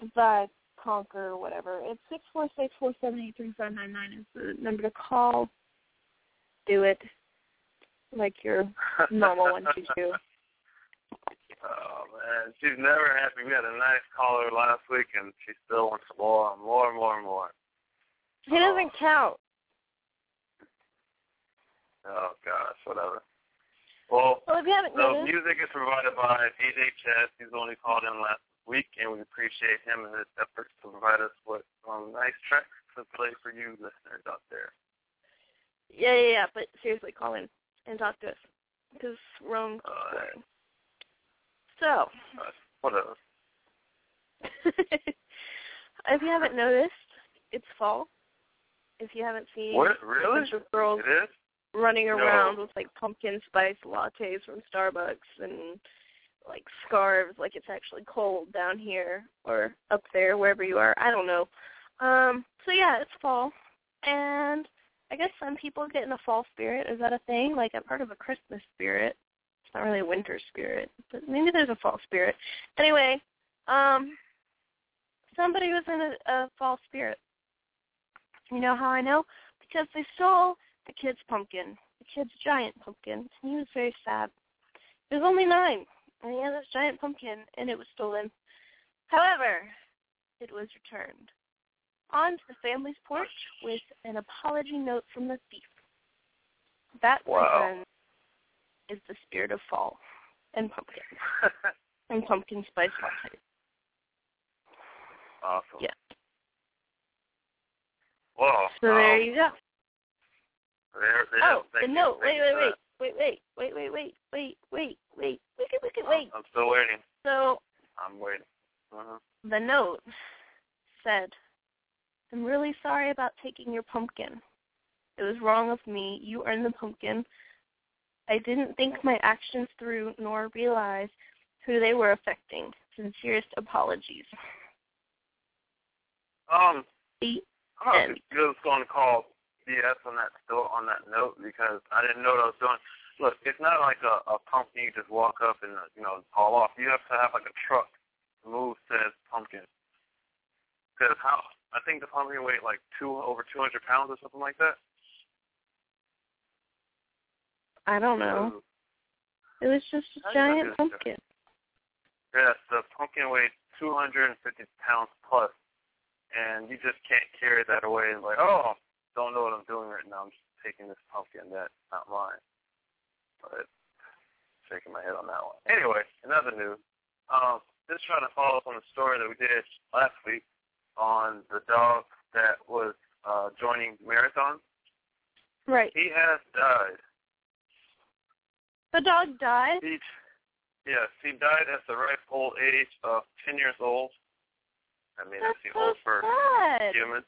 divide, conquer, whatever, it's six four six four seven eight three five nine nine is the number to call. Do it like your normal one to do. Oh she's never happy. We had a nice caller last week, and she still wants more, and more, and more, and more. He doesn't count. Oh gosh, whatever. Well, Well, if you haven't the noticed, music is provided by DJ Chess. He's the one who called in last week, and we appreciate him and his efforts to provide us with um, nice tracks to play for you listeners out there. yeah, yeah, yeah, but seriously, call in and talk to us because Rome keeps boring. So, uh, whatever. if you haven't noticed, it's fall. If you haven't seen What? a bunch of girls It is? running No. around with like pumpkin spice lattes from Starbucks and like scarves like it's actually cold down here or up there wherever you are. I don't know. Um so yeah, it's fall. And I guess some people get in a fall spirit. Is that a thing? Like I've heard of a Christmas spirit. Not really a winter spirit, but maybe there's a fall spirit. Anyway, um somebody was in a, a fall spirit. You know how I know? Because they stole the kid's pumpkin, the kid's giant pumpkin, and he was very sad. He was only nine, and he had this giant pumpkin, and it was stolen. However, it was returned onto the family's porch with an apology note from the thief. That, Wow. Is the spirit of fall and pumpkin and pumpkin spice latte. awesome. Yeah. Well, So there um, you go. There, there, Oh, thank the you, note. thank Wait, wait, wait, wait, wait, wait, wait, wait, wait, wait, wait, wait, wait, wait, wait. I'm still waiting. So I'm waiting. Uh-huh. the note said, I'm really sorry about taking your pumpkin. It was wrong of me. You earned the pumpkin. I didn't think my actions through nor realize who they were affecting. Sincerest apologies. Um, The I'm end. just going to call BS on that still on that note because I didn't know what I was doing. Look, it's not like a, a pumpkin you just walk up and uh, you know haul off. You have to have like a truck to move said pumpkin. Because how I think the pumpkin weighed like two over 200 pounds or something like that. I don't know. It was just a How do you giant pumpkin. Yes, the pumpkin weighed 250 pounds plus, and you just can't carry that away. And like, oh, don't know what I'm doing right now. I'm just taking this pumpkin. That's not mine. But shaking my head on that one. Anyway, another news. Um, just trying to follow up on the story that we did last week on the dog that was uh, joining marathon. Right. He has died. Dog died? He, yes, he died at the ripe old age of 10 years old. I mean, that's, the old for sad. humans.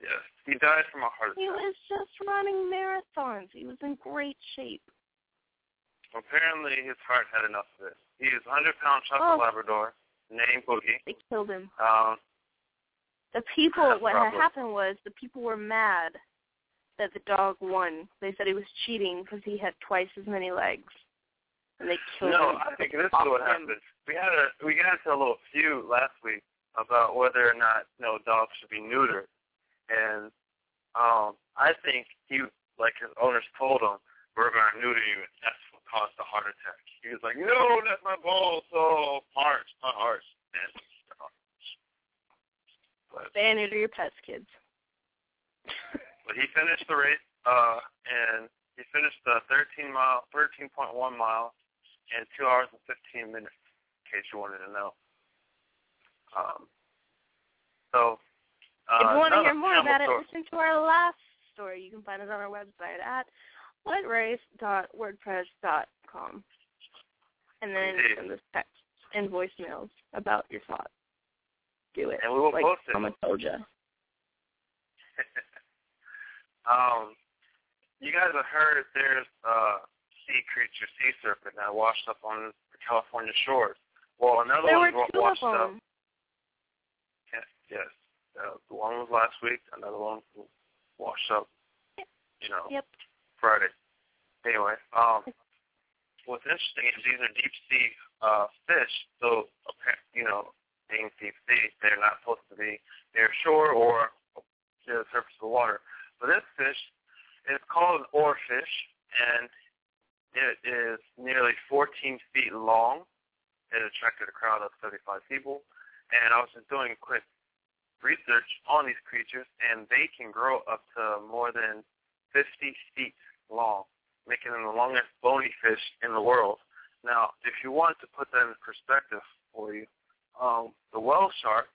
Yes, he died from a heart attack. He was just running marathons. He was in great shape. Apparently, his heart had enough of it. He is a 100-pound chocolate Oh. Labrador named Boogie. They killed him. Um, The people, what had probably- happened was the people were mad that the dog won. They said he was cheating because he had twice as many legs, and they killed no, him. No, I think this is what happened. We had a we got into a little feud last week about whether or not you know dogs should be neutered, and um, I think he like his owners told him we're going to neuter you, and that's what caused the heart attack. He was like, no, that's my balls, so hearts, my hearts, man. But Ban it or your pets, kids. But he finished the race, uh, and he finished the 13 mile, 13.1 miles in two hours and 15 minutes. In case you wanted to know. Um, so. Uh, if you want to hear more about it, listen to our last story. You can find it on our website at whatrace.wordpress.com. And then Indeed. send us texts and voicemails about your thoughts. Do it. And we will like post it. Mama told ya. um, you guys have heard there's a sea creature, sea serpent that washed up on the California shores. Well, another There one washed up. Yes, yes. Uh, the one was last week. Another one washed up. You know, Yep. Friday. Anyway, um, what's interesting is these are deep sea uh, fish. So, you know, being deep sea, they're not supposed to be near shore or near the surface of the water. But this fish is called an oarfish, and it is nearly 14 feet long. It attracted a crowd of 35 people. And I was just doing quick research on these creatures, and they can grow up to more than 50 feet long, making them the longest bony fish in the world. Now, if you want to put that in perspective for you, um, the whale shark,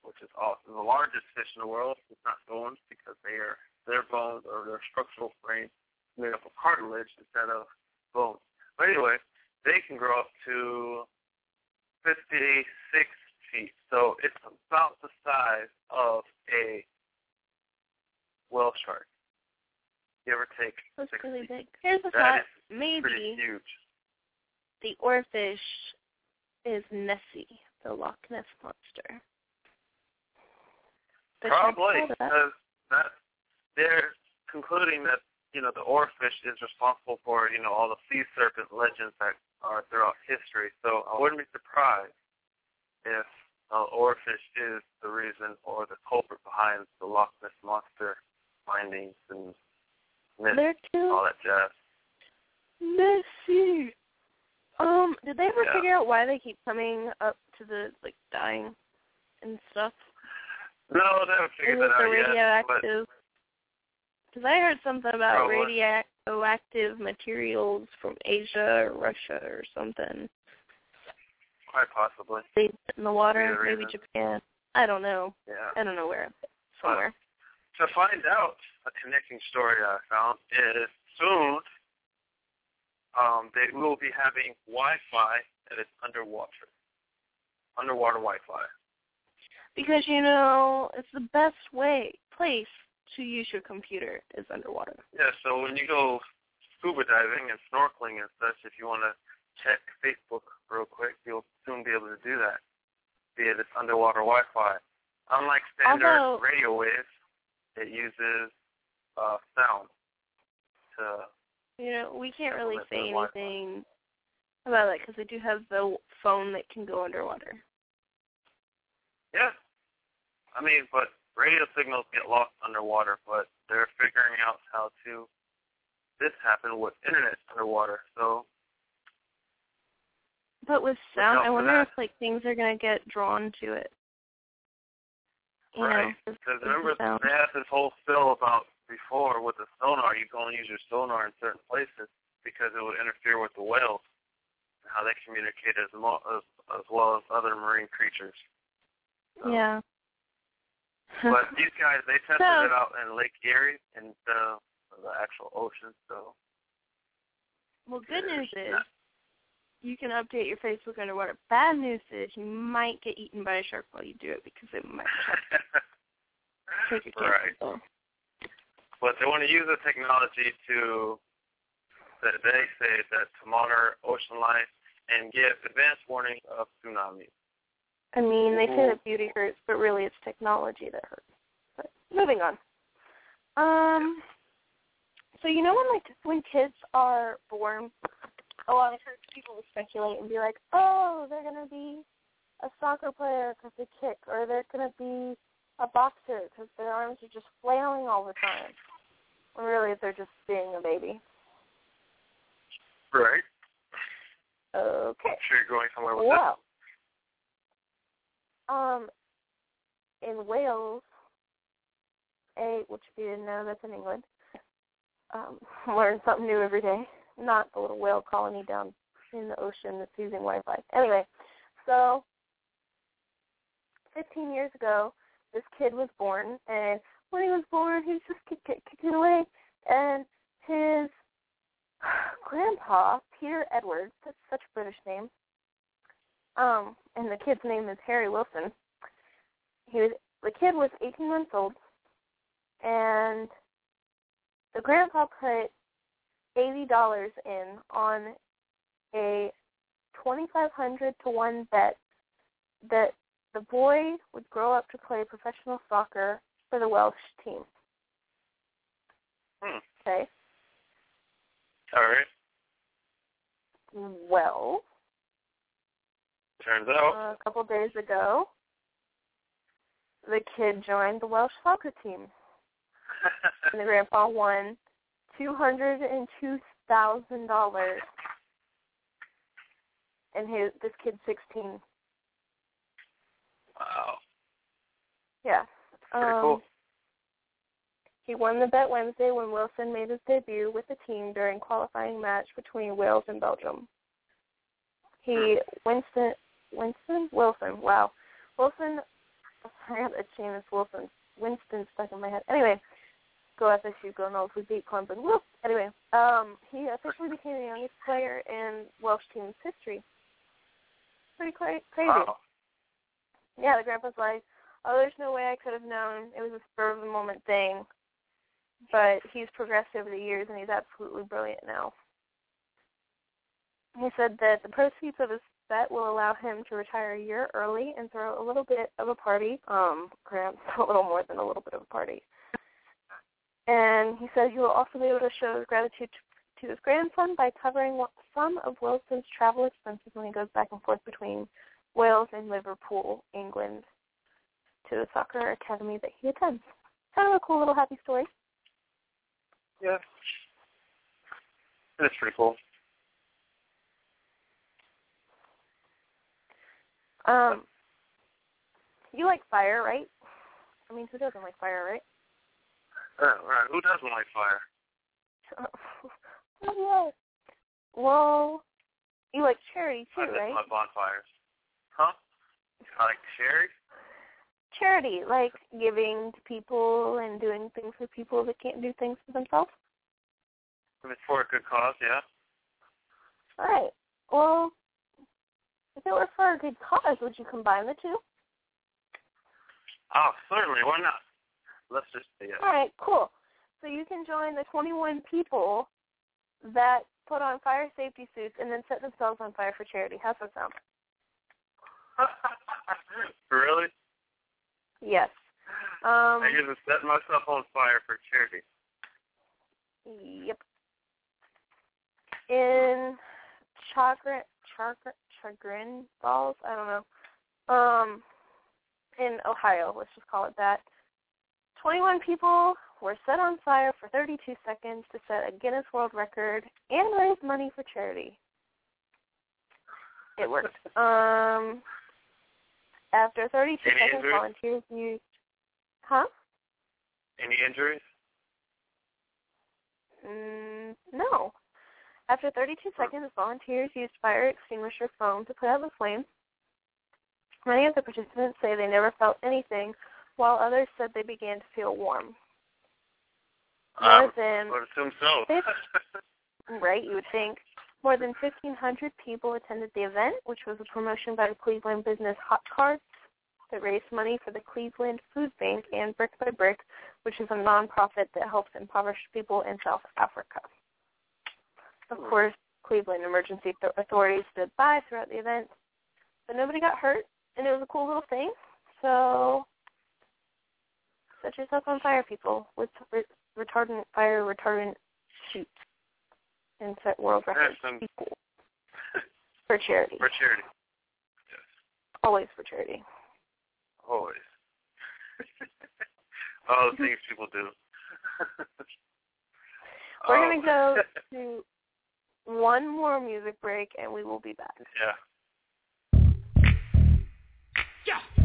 which is also the largest fish in the world, it's not bones because they are their bones or their structural frame made up of cartilage instead of bones. But anyway, they can grow up to 56 feet. So it's about the size of a whale shark. Give or take That's really big. Here's a That thought. Maybe huge. the oarfish is Nessie, the Loch Ness monster. Probably that. because that they're concluding that you know the oarfish is responsible for you know all the sea serpent legends that are throughout history. So I wouldn't be surprised if uh, oarfish is the reason or the culprit behind the Loch Ness monster findings and myths, all that jazz. messy. Um, did they ever Yeah. figure out why they keep coming up to the like dying and stuff? No, they haven't figured that out yet. But radioactive? Because I heard something about Oh, radioactive materials from Asia or Russia or something. quite possibly. They in the water, the maybe. Japan. I don't know. Yeah. I don't know where. Somewhere. To find out a connecting story I found is soon um, they will be having Wi-Fi that is underwater. Underwater Wi-Fi. Because you know, it's the best way place to use your computer is underwater. Yeah, so when you go scuba diving and snorkeling and such, if you want to check Facebook real quick, you'll soon be able to do that via this underwater Wi-Fi. Unlike standard Although- radio waves, it uses uh, sound to You know, we can't really say the Wi-Fi. anything about that because we do have the phone that can go underwater. Yeah. I mean, but radio signals get lost underwater, but they're figuring out how to this happen with internet underwater. So But with sound, I wonder that. if like things are gonna get drawn to it. You right, because remember sound. they had this whole spill about before with the sonar. You can only use your sonar in certain places because it would interfere with the whales and how they communicate as, mo- as as well as other marine creatures. Yeah. But these guys, they tested So- it out in Lake Erie and the the actual ocean. So Well, good news is you can update your Facebook underwater. Bad news is you might get eaten by a shark while you do it because it might take your right. But they want to use the technology to, that they say that to monitor ocean life and give advance warning of tsunamis. I mean, they say that beauty hurts, but really it's technology that hurts. But moving on. Um. So you know when like when kids are born, a lot of times people will speculate and be like, "Oh, they're gonna be a soccer player because they kick, or they're gonna be a boxer because their arms are just flailing all the time." When really they're just being a baby. Right. Okay. Sure you're going somewhere with Well, um, in Wales, a which if you didn't know, that's in England. Um, learn something new every day. Not the little whale colony down in the ocean that's using Wi-Fi. Anyway, so 15 years ago, this kid was born, and when he was born, he was just kick, kick, kicking away, and his grandpa, Peter Edwards, that's such a British name, um, and the kid's name is Harry Wilson. He was the kid was 18 months old, and the grandpa put eighty dollars in on a 2,500 to one bet that the boy would grow up to play professional soccer for the Welsh team. Hmm. Okay. All right. Well, Turns out. a couple days ago, the kid joined the Welsh soccer team, and the grandpa won two hundred and two thousand dollars. And his this kid's sixteen. wow. Yeah. Pretty um, cool. He won the bet Wednesday when Wilson made his debut with the team during qualifying match between Wales and Belgium. He Winston Winston Wilson. Wow, Wilson. I have a is Wilson. Winston stuck in my head. Anyway, go FSU. Go Noles. We beat Clemson. Whoop. Anyway, um, he officially became the youngest player in Welsh team's history. Pretty cra- crazy. Wow. Yeah, the grandpa's like, oh, there's no way I could have known. It was a spur of the moment thing. But he's progressed over the years, and he's absolutely brilliant now. He said that the proceeds of his bet will allow him to retire a year early and throw a little bit of a party. Um, perhaps a little more than a little bit of a party. And he said he will also be able to show his gratitude to, to his grandson by covering some of Wilson's travel expenses when he goes back and forth between Wales and Liverpool, England, to the soccer academy that he attends. Kind of a cool little happy story. Yeah. That's pretty cool. Um, you like fire, right? I mean, who doesn't like fire, right? Uh, right. Who doesn't like fire? Oh, yeah. Well, you like charity too, just right? love bonfires. Huh? I like cherry? Charity, like giving to people and doing things for people that can't do things for themselves. If it's for a good cause, yeah. All right. Well, if it were for a good cause, would you combine the two? Oh, certainly. Why not? Let's just see it. All right, cool. So you can join the 21 people that put on fire safety suits and then set themselves on fire for charity. How's that sound? really? Yes. Um, I usually set myself on fire for charity. Yep. In chagrin, chagrin, chagrin balls. I don't know. Um, in Ohio, let's just call it that. 21 people were set on fire for 32 seconds to set a Guinness World Record and raise money for charity. It worked. Um, after 32 Any seconds, injuries? volunteers used. Huh? Any injuries? Mm, no. After 32 seconds, volunteers used fire extinguisher foam to put out the flames. Many of the participants say they never felt anything, while others said they began to feel warm. More Um, than I would assume so. right, you would think. More than 1,500 people attended the event, which was a promotion by the Cleveland business Hot Cards that raised money for the Cleveland Food Bank and Brick by Brick, which is a nonprofit that helps impoverished people in South Africa. Of course, Cleveland emergency th- authorities stood by throughout the event, but nobody got hurt, and it was a cool little thing. So, set yourself on fire, people, with re- retardant fire retardant shoot and set world records. Some- cool. For charity. For charity. Yes. Always for charity. Always. All the things people do. We're Oh. going to go to one more music break, and we will be back. Yeah. Let's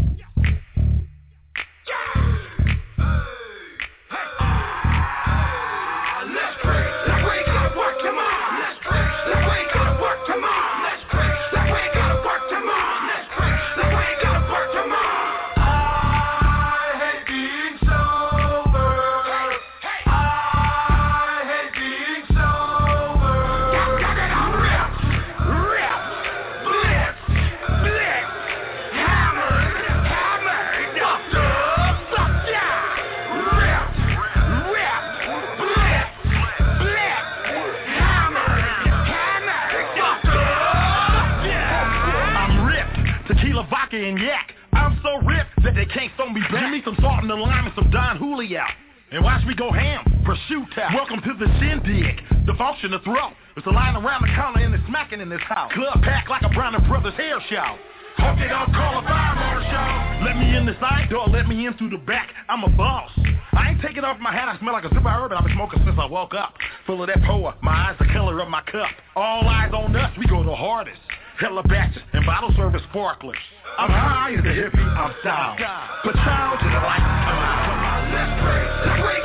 Brothers. Hope they don't call a fire marshal. Let me in the side door, let me in through the back. I'm a boss. I ain't taking off my hat, I smell like a super herb, and I've been smoking since I woke up. Full of that poa, my eyes the color of my cup. All eyes on us, we go the hardest. Hella batches and bottle service sparklers. I'm high as a hippie, I'm style. Put child to the light, I'm out. Let's break. Let's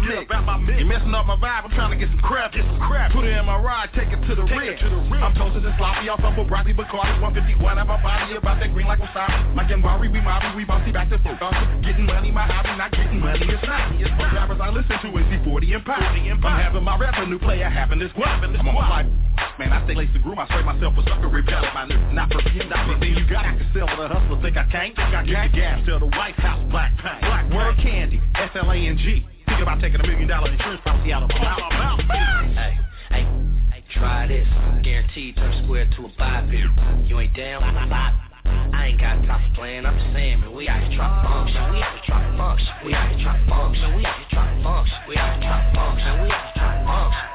my mix. You messing up my vibe, I'm trying to get some crap. Get some crap. Put it in my ride, take it to the rim. I'm toasted and sloppy, off of a broccoli, Bacardi, 151 out my body, about that green like wasabi. Mike and Barry, we mobby, we bouncy back to full. Getting money, my hobby, not getting money, it's not. It's the rappers I listen to is C40 and Pop. I'm having my revenue player having this guap. I'm on my life. Man, I stay laced to groom, I spray myself with sucker repellent. My nigga, not for you, not for you. You got to sell the hustler, think I can't? Think I get the gas, till the White House, black paint. Black word candy, S-L-A-N-G. Think about taking a million dollar insurance policy out of my mouth. Hey, hey, hey, try this. Guaranteed turn square to a biped. You ain't down? I ain't got time for playing. I'm just saying, man, we out here trying to function. We out here trying to function. We out here trying to function. We out here trying to function. We out here trying to function. We out here trying to function.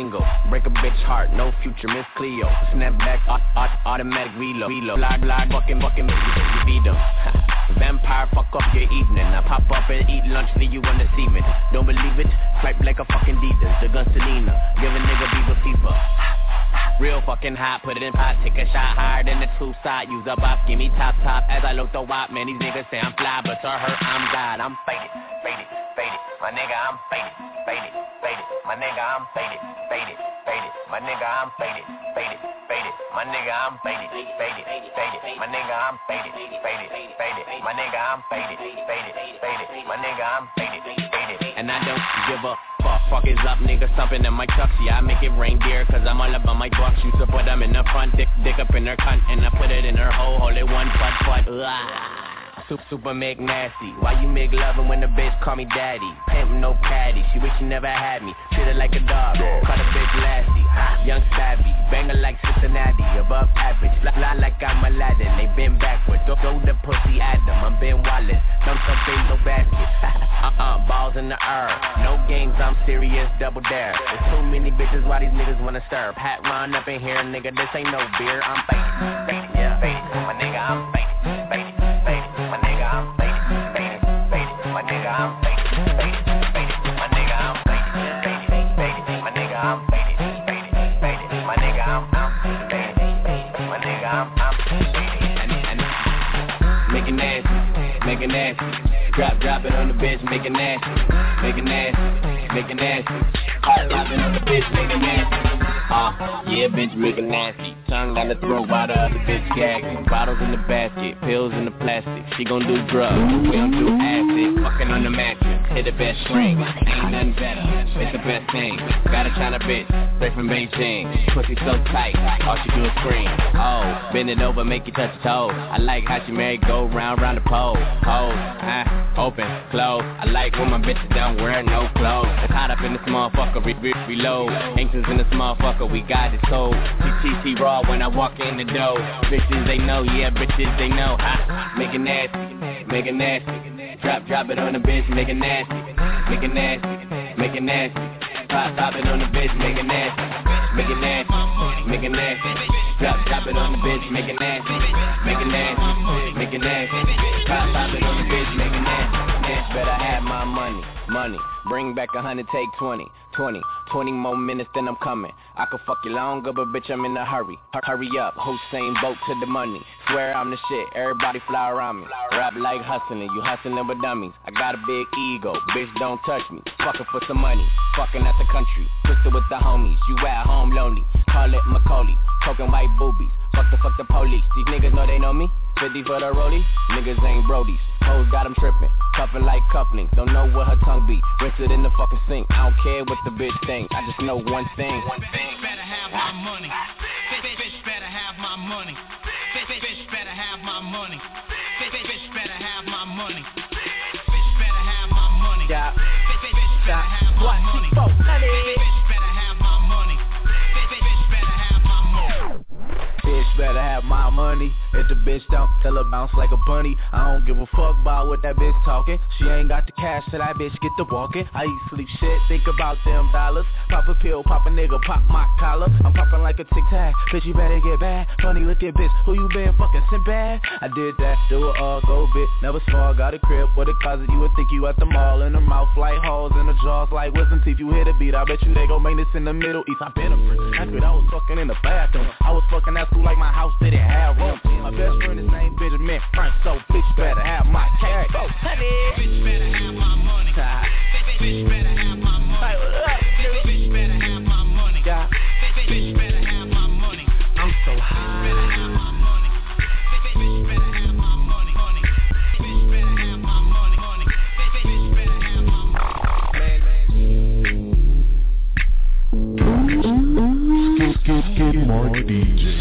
Single. Break a bitch heart, no future, Miss Cleo. Snap back, aut- aut- automatic reload. Reload. Fly, fly, fucking, fucking, veto. Vampire, fuck up your evening. I pop up and eat lunch, see you on the semen. Don't believe it? Swipe like a fucking Adidas. The gun Selena. Give a nigga Viva fever. Real fucking hot, put it in pot, take a shot higher than the two side. Use a box, give me top top. As I look the wop, man, these niggas say I'm fly, but to her I'm God. I'm faded, faded, faded. My nigga, I'm faded, faded, faded. My nigga, I'm faded, faded, faded. My nigga, I'm faded, faded, faded. My nigga, I'm faded, faded, faded. My nigga, I'm faded, faded, faded. My nigga, I'm faded, faded, faded. My nigga, I'm faded, faded. And I don't give a fuck. Fuck is up, nigga, stomping in my chucks. Yeah, I make it rain gear, cause I'm all about my bucks. Used to put them in the front, dick, dick up in her cunt, and I put it in her hole, hold it one putt, putt. Super, super make nasty. Why you make loving when the bitch call me daddy? Pimp no caddy. She wish she never had me. Treat her like a dog. Call the bitch lasty. Young savvy. Banger like Cincinnati. Above average. Fly, fly like I'm Aladdin. They been backward. Throw, throw the pussy at them. I'm Ben Wallace. Dump some no basket. uh-uh. Balls in the air. No games. I'm serious. Double dare. There's too many bitches. Why these niggas wanna stir? Hat run up in here, nigga. This ain't no beer. I'm faded. Faded. Yeah. Faded. My nigga, I'm faded. Make nasty. Drop, drop it on the bitch, make it nasty, make it nasty, make it nasty. Hot, it on the bitch, make it nasty. Uh, yeah, bitch, make nasty. Tongue down the throat while the other bitch gagging. Bottles in the basket, pills in the plastic. She gon' do drugs, we don't do acid. Fucking on the mattress, hit the best string. Ain't nothing better, it's the best thing. Got a China bitch, straight from Beijing. Pussy so tight, all she do is scream. Oh, bend it over, make you touch your toe. I like how she married, go round, round the pole. Pose, ah, open, close. I like when my bitches don't wear no clothes. It's hot up in this motherfucker, re- re- reload. Anxious in this motherfucker, we got it sold. TTT raw when I walk in the door. Bitches they know, yeah, bitches they know. Ha, make it nasty, make it nasty. Drop, drop it on the bitch, make it nasty, make it nasty, make it nasty. Drop, drop it on the bitch, make it nasty, make it nasty, make it nasty. Drop, drop it on the bitch, make it nasty, make it nasty, make it nasty. Drop, drop it on the bitch, make it nasty. Better have my money, money. Bring back a hundred, take twenty, twenty, twenty more minutes, then I'm coming. I could fuck you longer, but bitch, I'm in a hurry. Hur- Hurry up, Hussein boat to the money. Swear I'm the shit, everybody fly around me. Rap like hustling, you hustling with dummies. I got a big ego, bitch, don't touch me. Fucking for some money, fucking at the country. Twisted with the homies, you at home lonely. Call it Macaulay, talking white boobies. Fuck the fuck the police, these niggas know they know me. 50 for the rollie, niggas ain't brodies. Hoes got them tripping, cuffing like cufflinks. Don't know what her tongue be. Rinse it in the fucking sink. I don't care what the bitch think. I just know one thing. One thing. better have my money. Bitch, bitch, bitch better have my money. Bitch, bitch, bitch better have my money. Bitch, bitch, bitch better have my money. Bitch better have my money. Yeah. Bitch, bitch, bitch better have my money. Bitch, bitch, bitch better have my money. Bitch, bitch, bitch better have my money. Bitch better have my money. If the bitch don't, tell her bounce like a bunny. I don't give a fuck about what that bitch talking. She ain't got the cash, so that bitch get the walking. I eat sleep shit, think about them dollars. Pop a pill, pop a nigga, pop my collar. I'm popping like a tic tac. Bitch, you better get back. Funny looking bitch, who you been fucking sent bad? I did that, do it all, go bit. Never small, got a crib with a closet. You would think you at the mall. In the mouth like holes, in the jaws like wisdom teeth. You hit a beat, I bet you they gon' make this in the Middle East. I been a freak. I was fucking in the bathroom. I was fucking at school like my house didn't have room. My best friend is named Benjamin Frank, so bitch better have my cash. Oh, honey. Bitch better have my money. Bitch, bitch better have my money. Bitch, bitch better have my money. Bitch, bitch better have my money. I'm so high.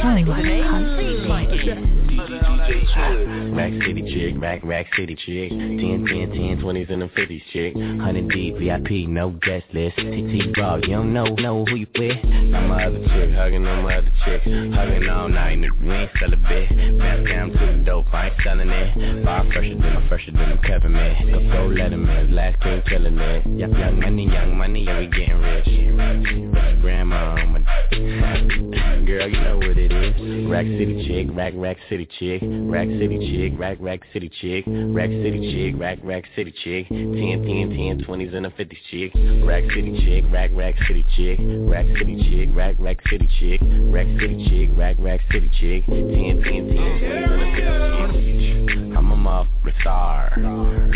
Showing what country. Max Rack city chick, rack, rack mm. city chick. 10, 10, 10, 20s and the 50s chick. 100 deep, VIP, no guest list. TT Raw, you don't know, know who you with. Now my other chick, hugging on my other chick. Hugging all night, nigga, we ain't sell a bit. Pass down to the dope, I ain't selling it. Far fresher than a fresher than a Kevin, man. Go, go let him in, last king killing it. Young, young money, young money, yeah, we getting rich. Rich grandma, my Girl, you know what it is. Rack City chick, rack, rack city chick. Rack City chick, rack, rack city chick. Rack City chick, rack, rack city chick. 10, 10, 10, 20s and the 50s chick. Rack City chick, rack, rack city chick. Rack City chick, rack, rack city chick. Rack City chick, rack, rack city chick. 10, 10, 10, 20s and the 50s chick. I'm a motherfucking star.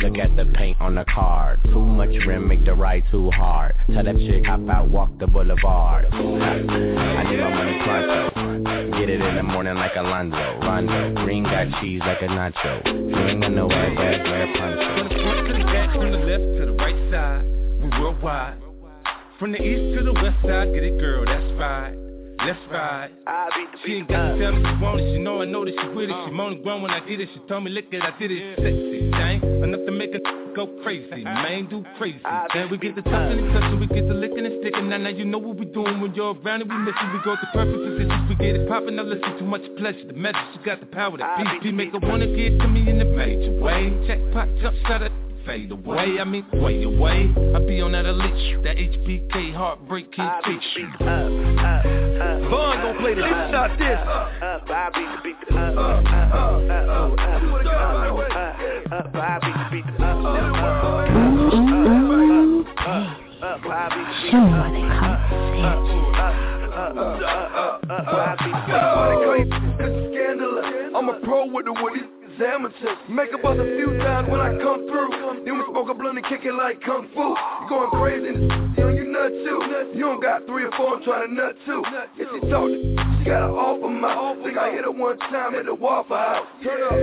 Look at the paint on the card. Too much rim make the ride too hard. Tell that chick hop out, walk the boulevard. I need my money pronto. Get it in the morning like Alonzo. Rondo. Green got cheese like a nacho. Ain't got no ass, ass, wear From the front to the back, from the left to the right side, we worldwide. From the east to the west side, get it, girl, that's right. Let's ride. She ain't got to tell me she want it. She know I know that she with it. She moaning grown when I get it. She told me, look at I did it. Sexy, thing. Enough to make a go crazy. Man, do crazy. Then we get the touching and touching. We get the licking and sticking. Now, now you know what we doing when you're around and we miss it. We go to perfect positions. We get it popping. Now listen too much pleasure. The message, she got the power. The BP make her wanna get to me in the major way. Jackpot, jump shot it. Fade away, I mean, way away. I be on that elite, that HBK heartbreak kid teach. Vaughn gon' play this, shot this. Show me why they call it Scandalous. I'm a pro with the woody. Amateurs. Make buzz a few times when I come through. Then we smoke a blunt and kick it like kung fu. You going crazy this, you you nut too. You don't got three or four, I'm trying to nut too. If she talk, she got an offer mouth. Think I hit her one time at the Waffle House. Turn up,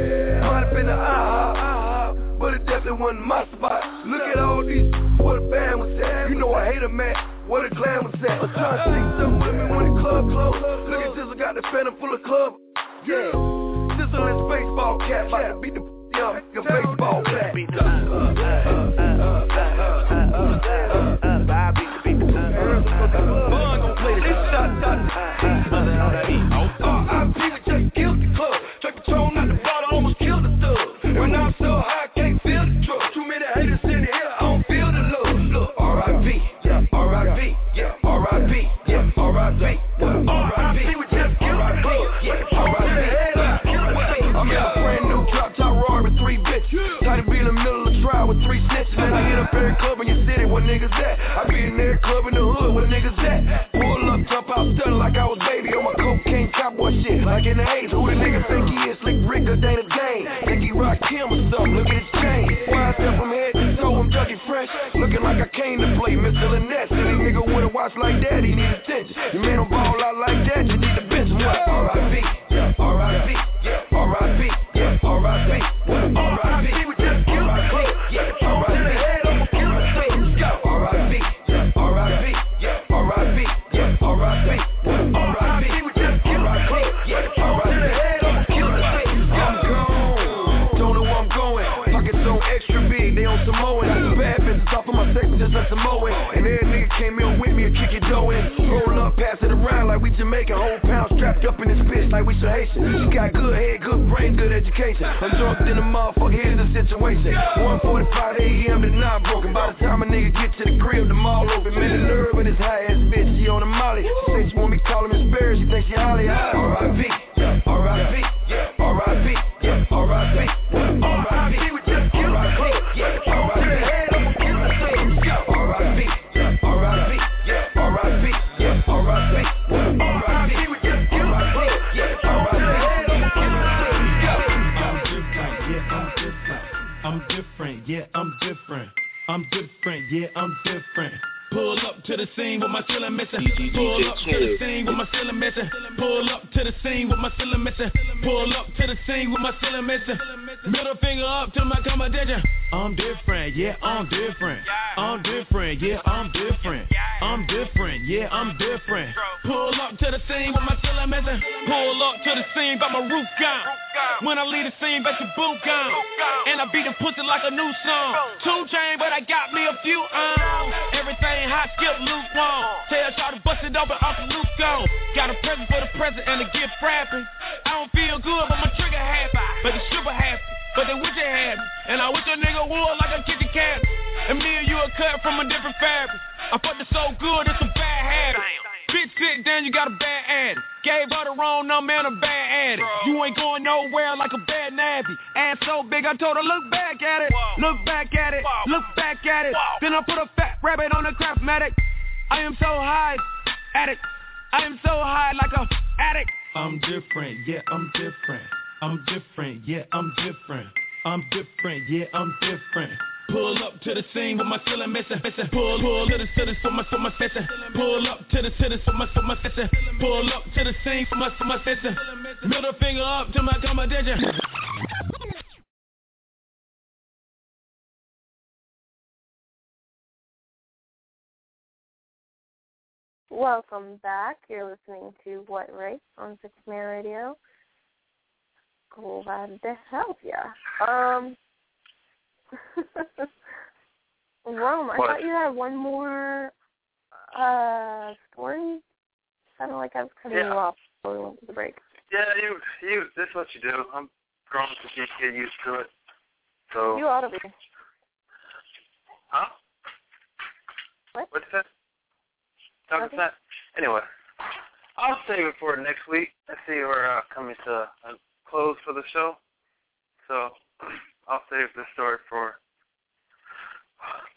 might have been the IHOP, but it definitely wasn't my spot. Look at all these, what a band was at. You know I hate a man. What a glam was that? I'm trying to see something with me when the club closed. Look at this, I got the phantom full of club. Yeah. Sizzle this baseball cap, about to beat the up your baseball bat. Beat the Bun gon' play this shot, shot. R.I.P. with Jay killed the club. Straight Patron out the bottle, almost killed the thug. When I'm so high, I can't feel the truck. Too many haters in the air, I don't feel the love. Look, R.I.P. Yeah, R.I.P. Yeah, R.I.P. Yeah, R.I.P. R.I.P. with with three snitches. And I hit up every club in your city where niggas at. I be in every club in the hood where niggas at. Pull up, jump out, stunned like I was baby on my cocaine cowboy shit. Like in the 80s, who the nigga think he is? Slick Rick or Dana Dane? Think he rock Kim or something? Look at his chain. Why step from head to toe, I'm Dougie Fresh. Looking like I came to play Mr. Lynette. Silly nigga with a watch like that, he need attention. Your man don't ball out like that, you need to bench him. What? R.I.P. Welcome back. You're listening to What Race on Six Man Radio. Cool, glad to help ya. Um, Rome, I What? thought you had one more uh story. Of like I was cutting you Yeah. off before we went to the break. Yeah, you, you. This is what you do. I'm grown to get used to it. So. You ought to be. Huh? What? What's that? Talking Nothing. that? Anyway, I'll save it for next week. I see we're uh, coming to a close for the show, so I'll save the story for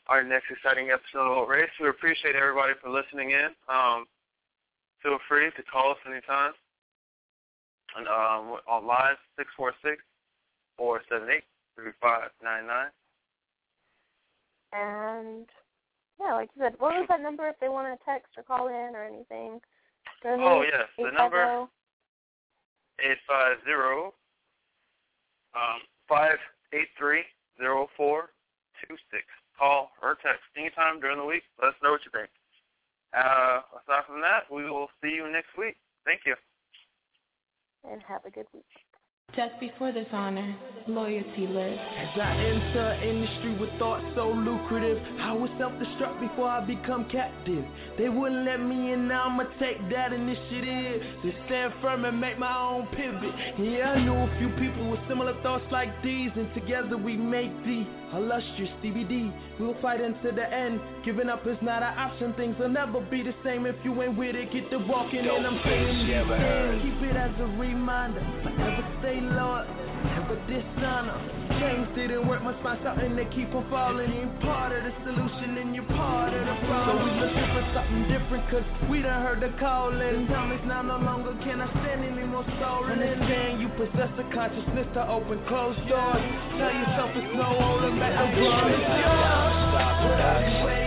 our next exciting episode of Race. We appreciate everybody for listening in. Um, feel free to call us anytime. And um, on live six four six four seven eight three five nine nine. And yeah, like you said, what was that number if they want to text or call in or anything? Go ahead. Oh yes, the number 850. eight five zero um five eight three zero four two six. Call or text anytime during the week. Let us know what you think. Uh, aside from that, we will see you next week. Thank you. And have a good week. Just before this honor, loyalty lives. As I enter industry with thoughts so lucrative, I was self-destruct before I become captive. They wouldn't let me in, now I'ma take that initiative to stand firm and make my own pivot. Yeah, I knew a few people with similar thoughts like these, and together we make the illustrious DVD. We'll fight until the end. Giving up is not an option. Things will never be the same if you ain't with it. Get to walking, and I'm saying these things. Keep it as a reminder. Forever stay loyal, never dishonor. Things didn't work, must find something to keep on falling. You're part of the solution and you're part of the problem. So we looking for something different, cause we done heard the calling. Time is now no longer can I stand anymore stolen. Understand you possess the consciousness to open closed doors. Tell yourself it's no holding back the blood. It's yours.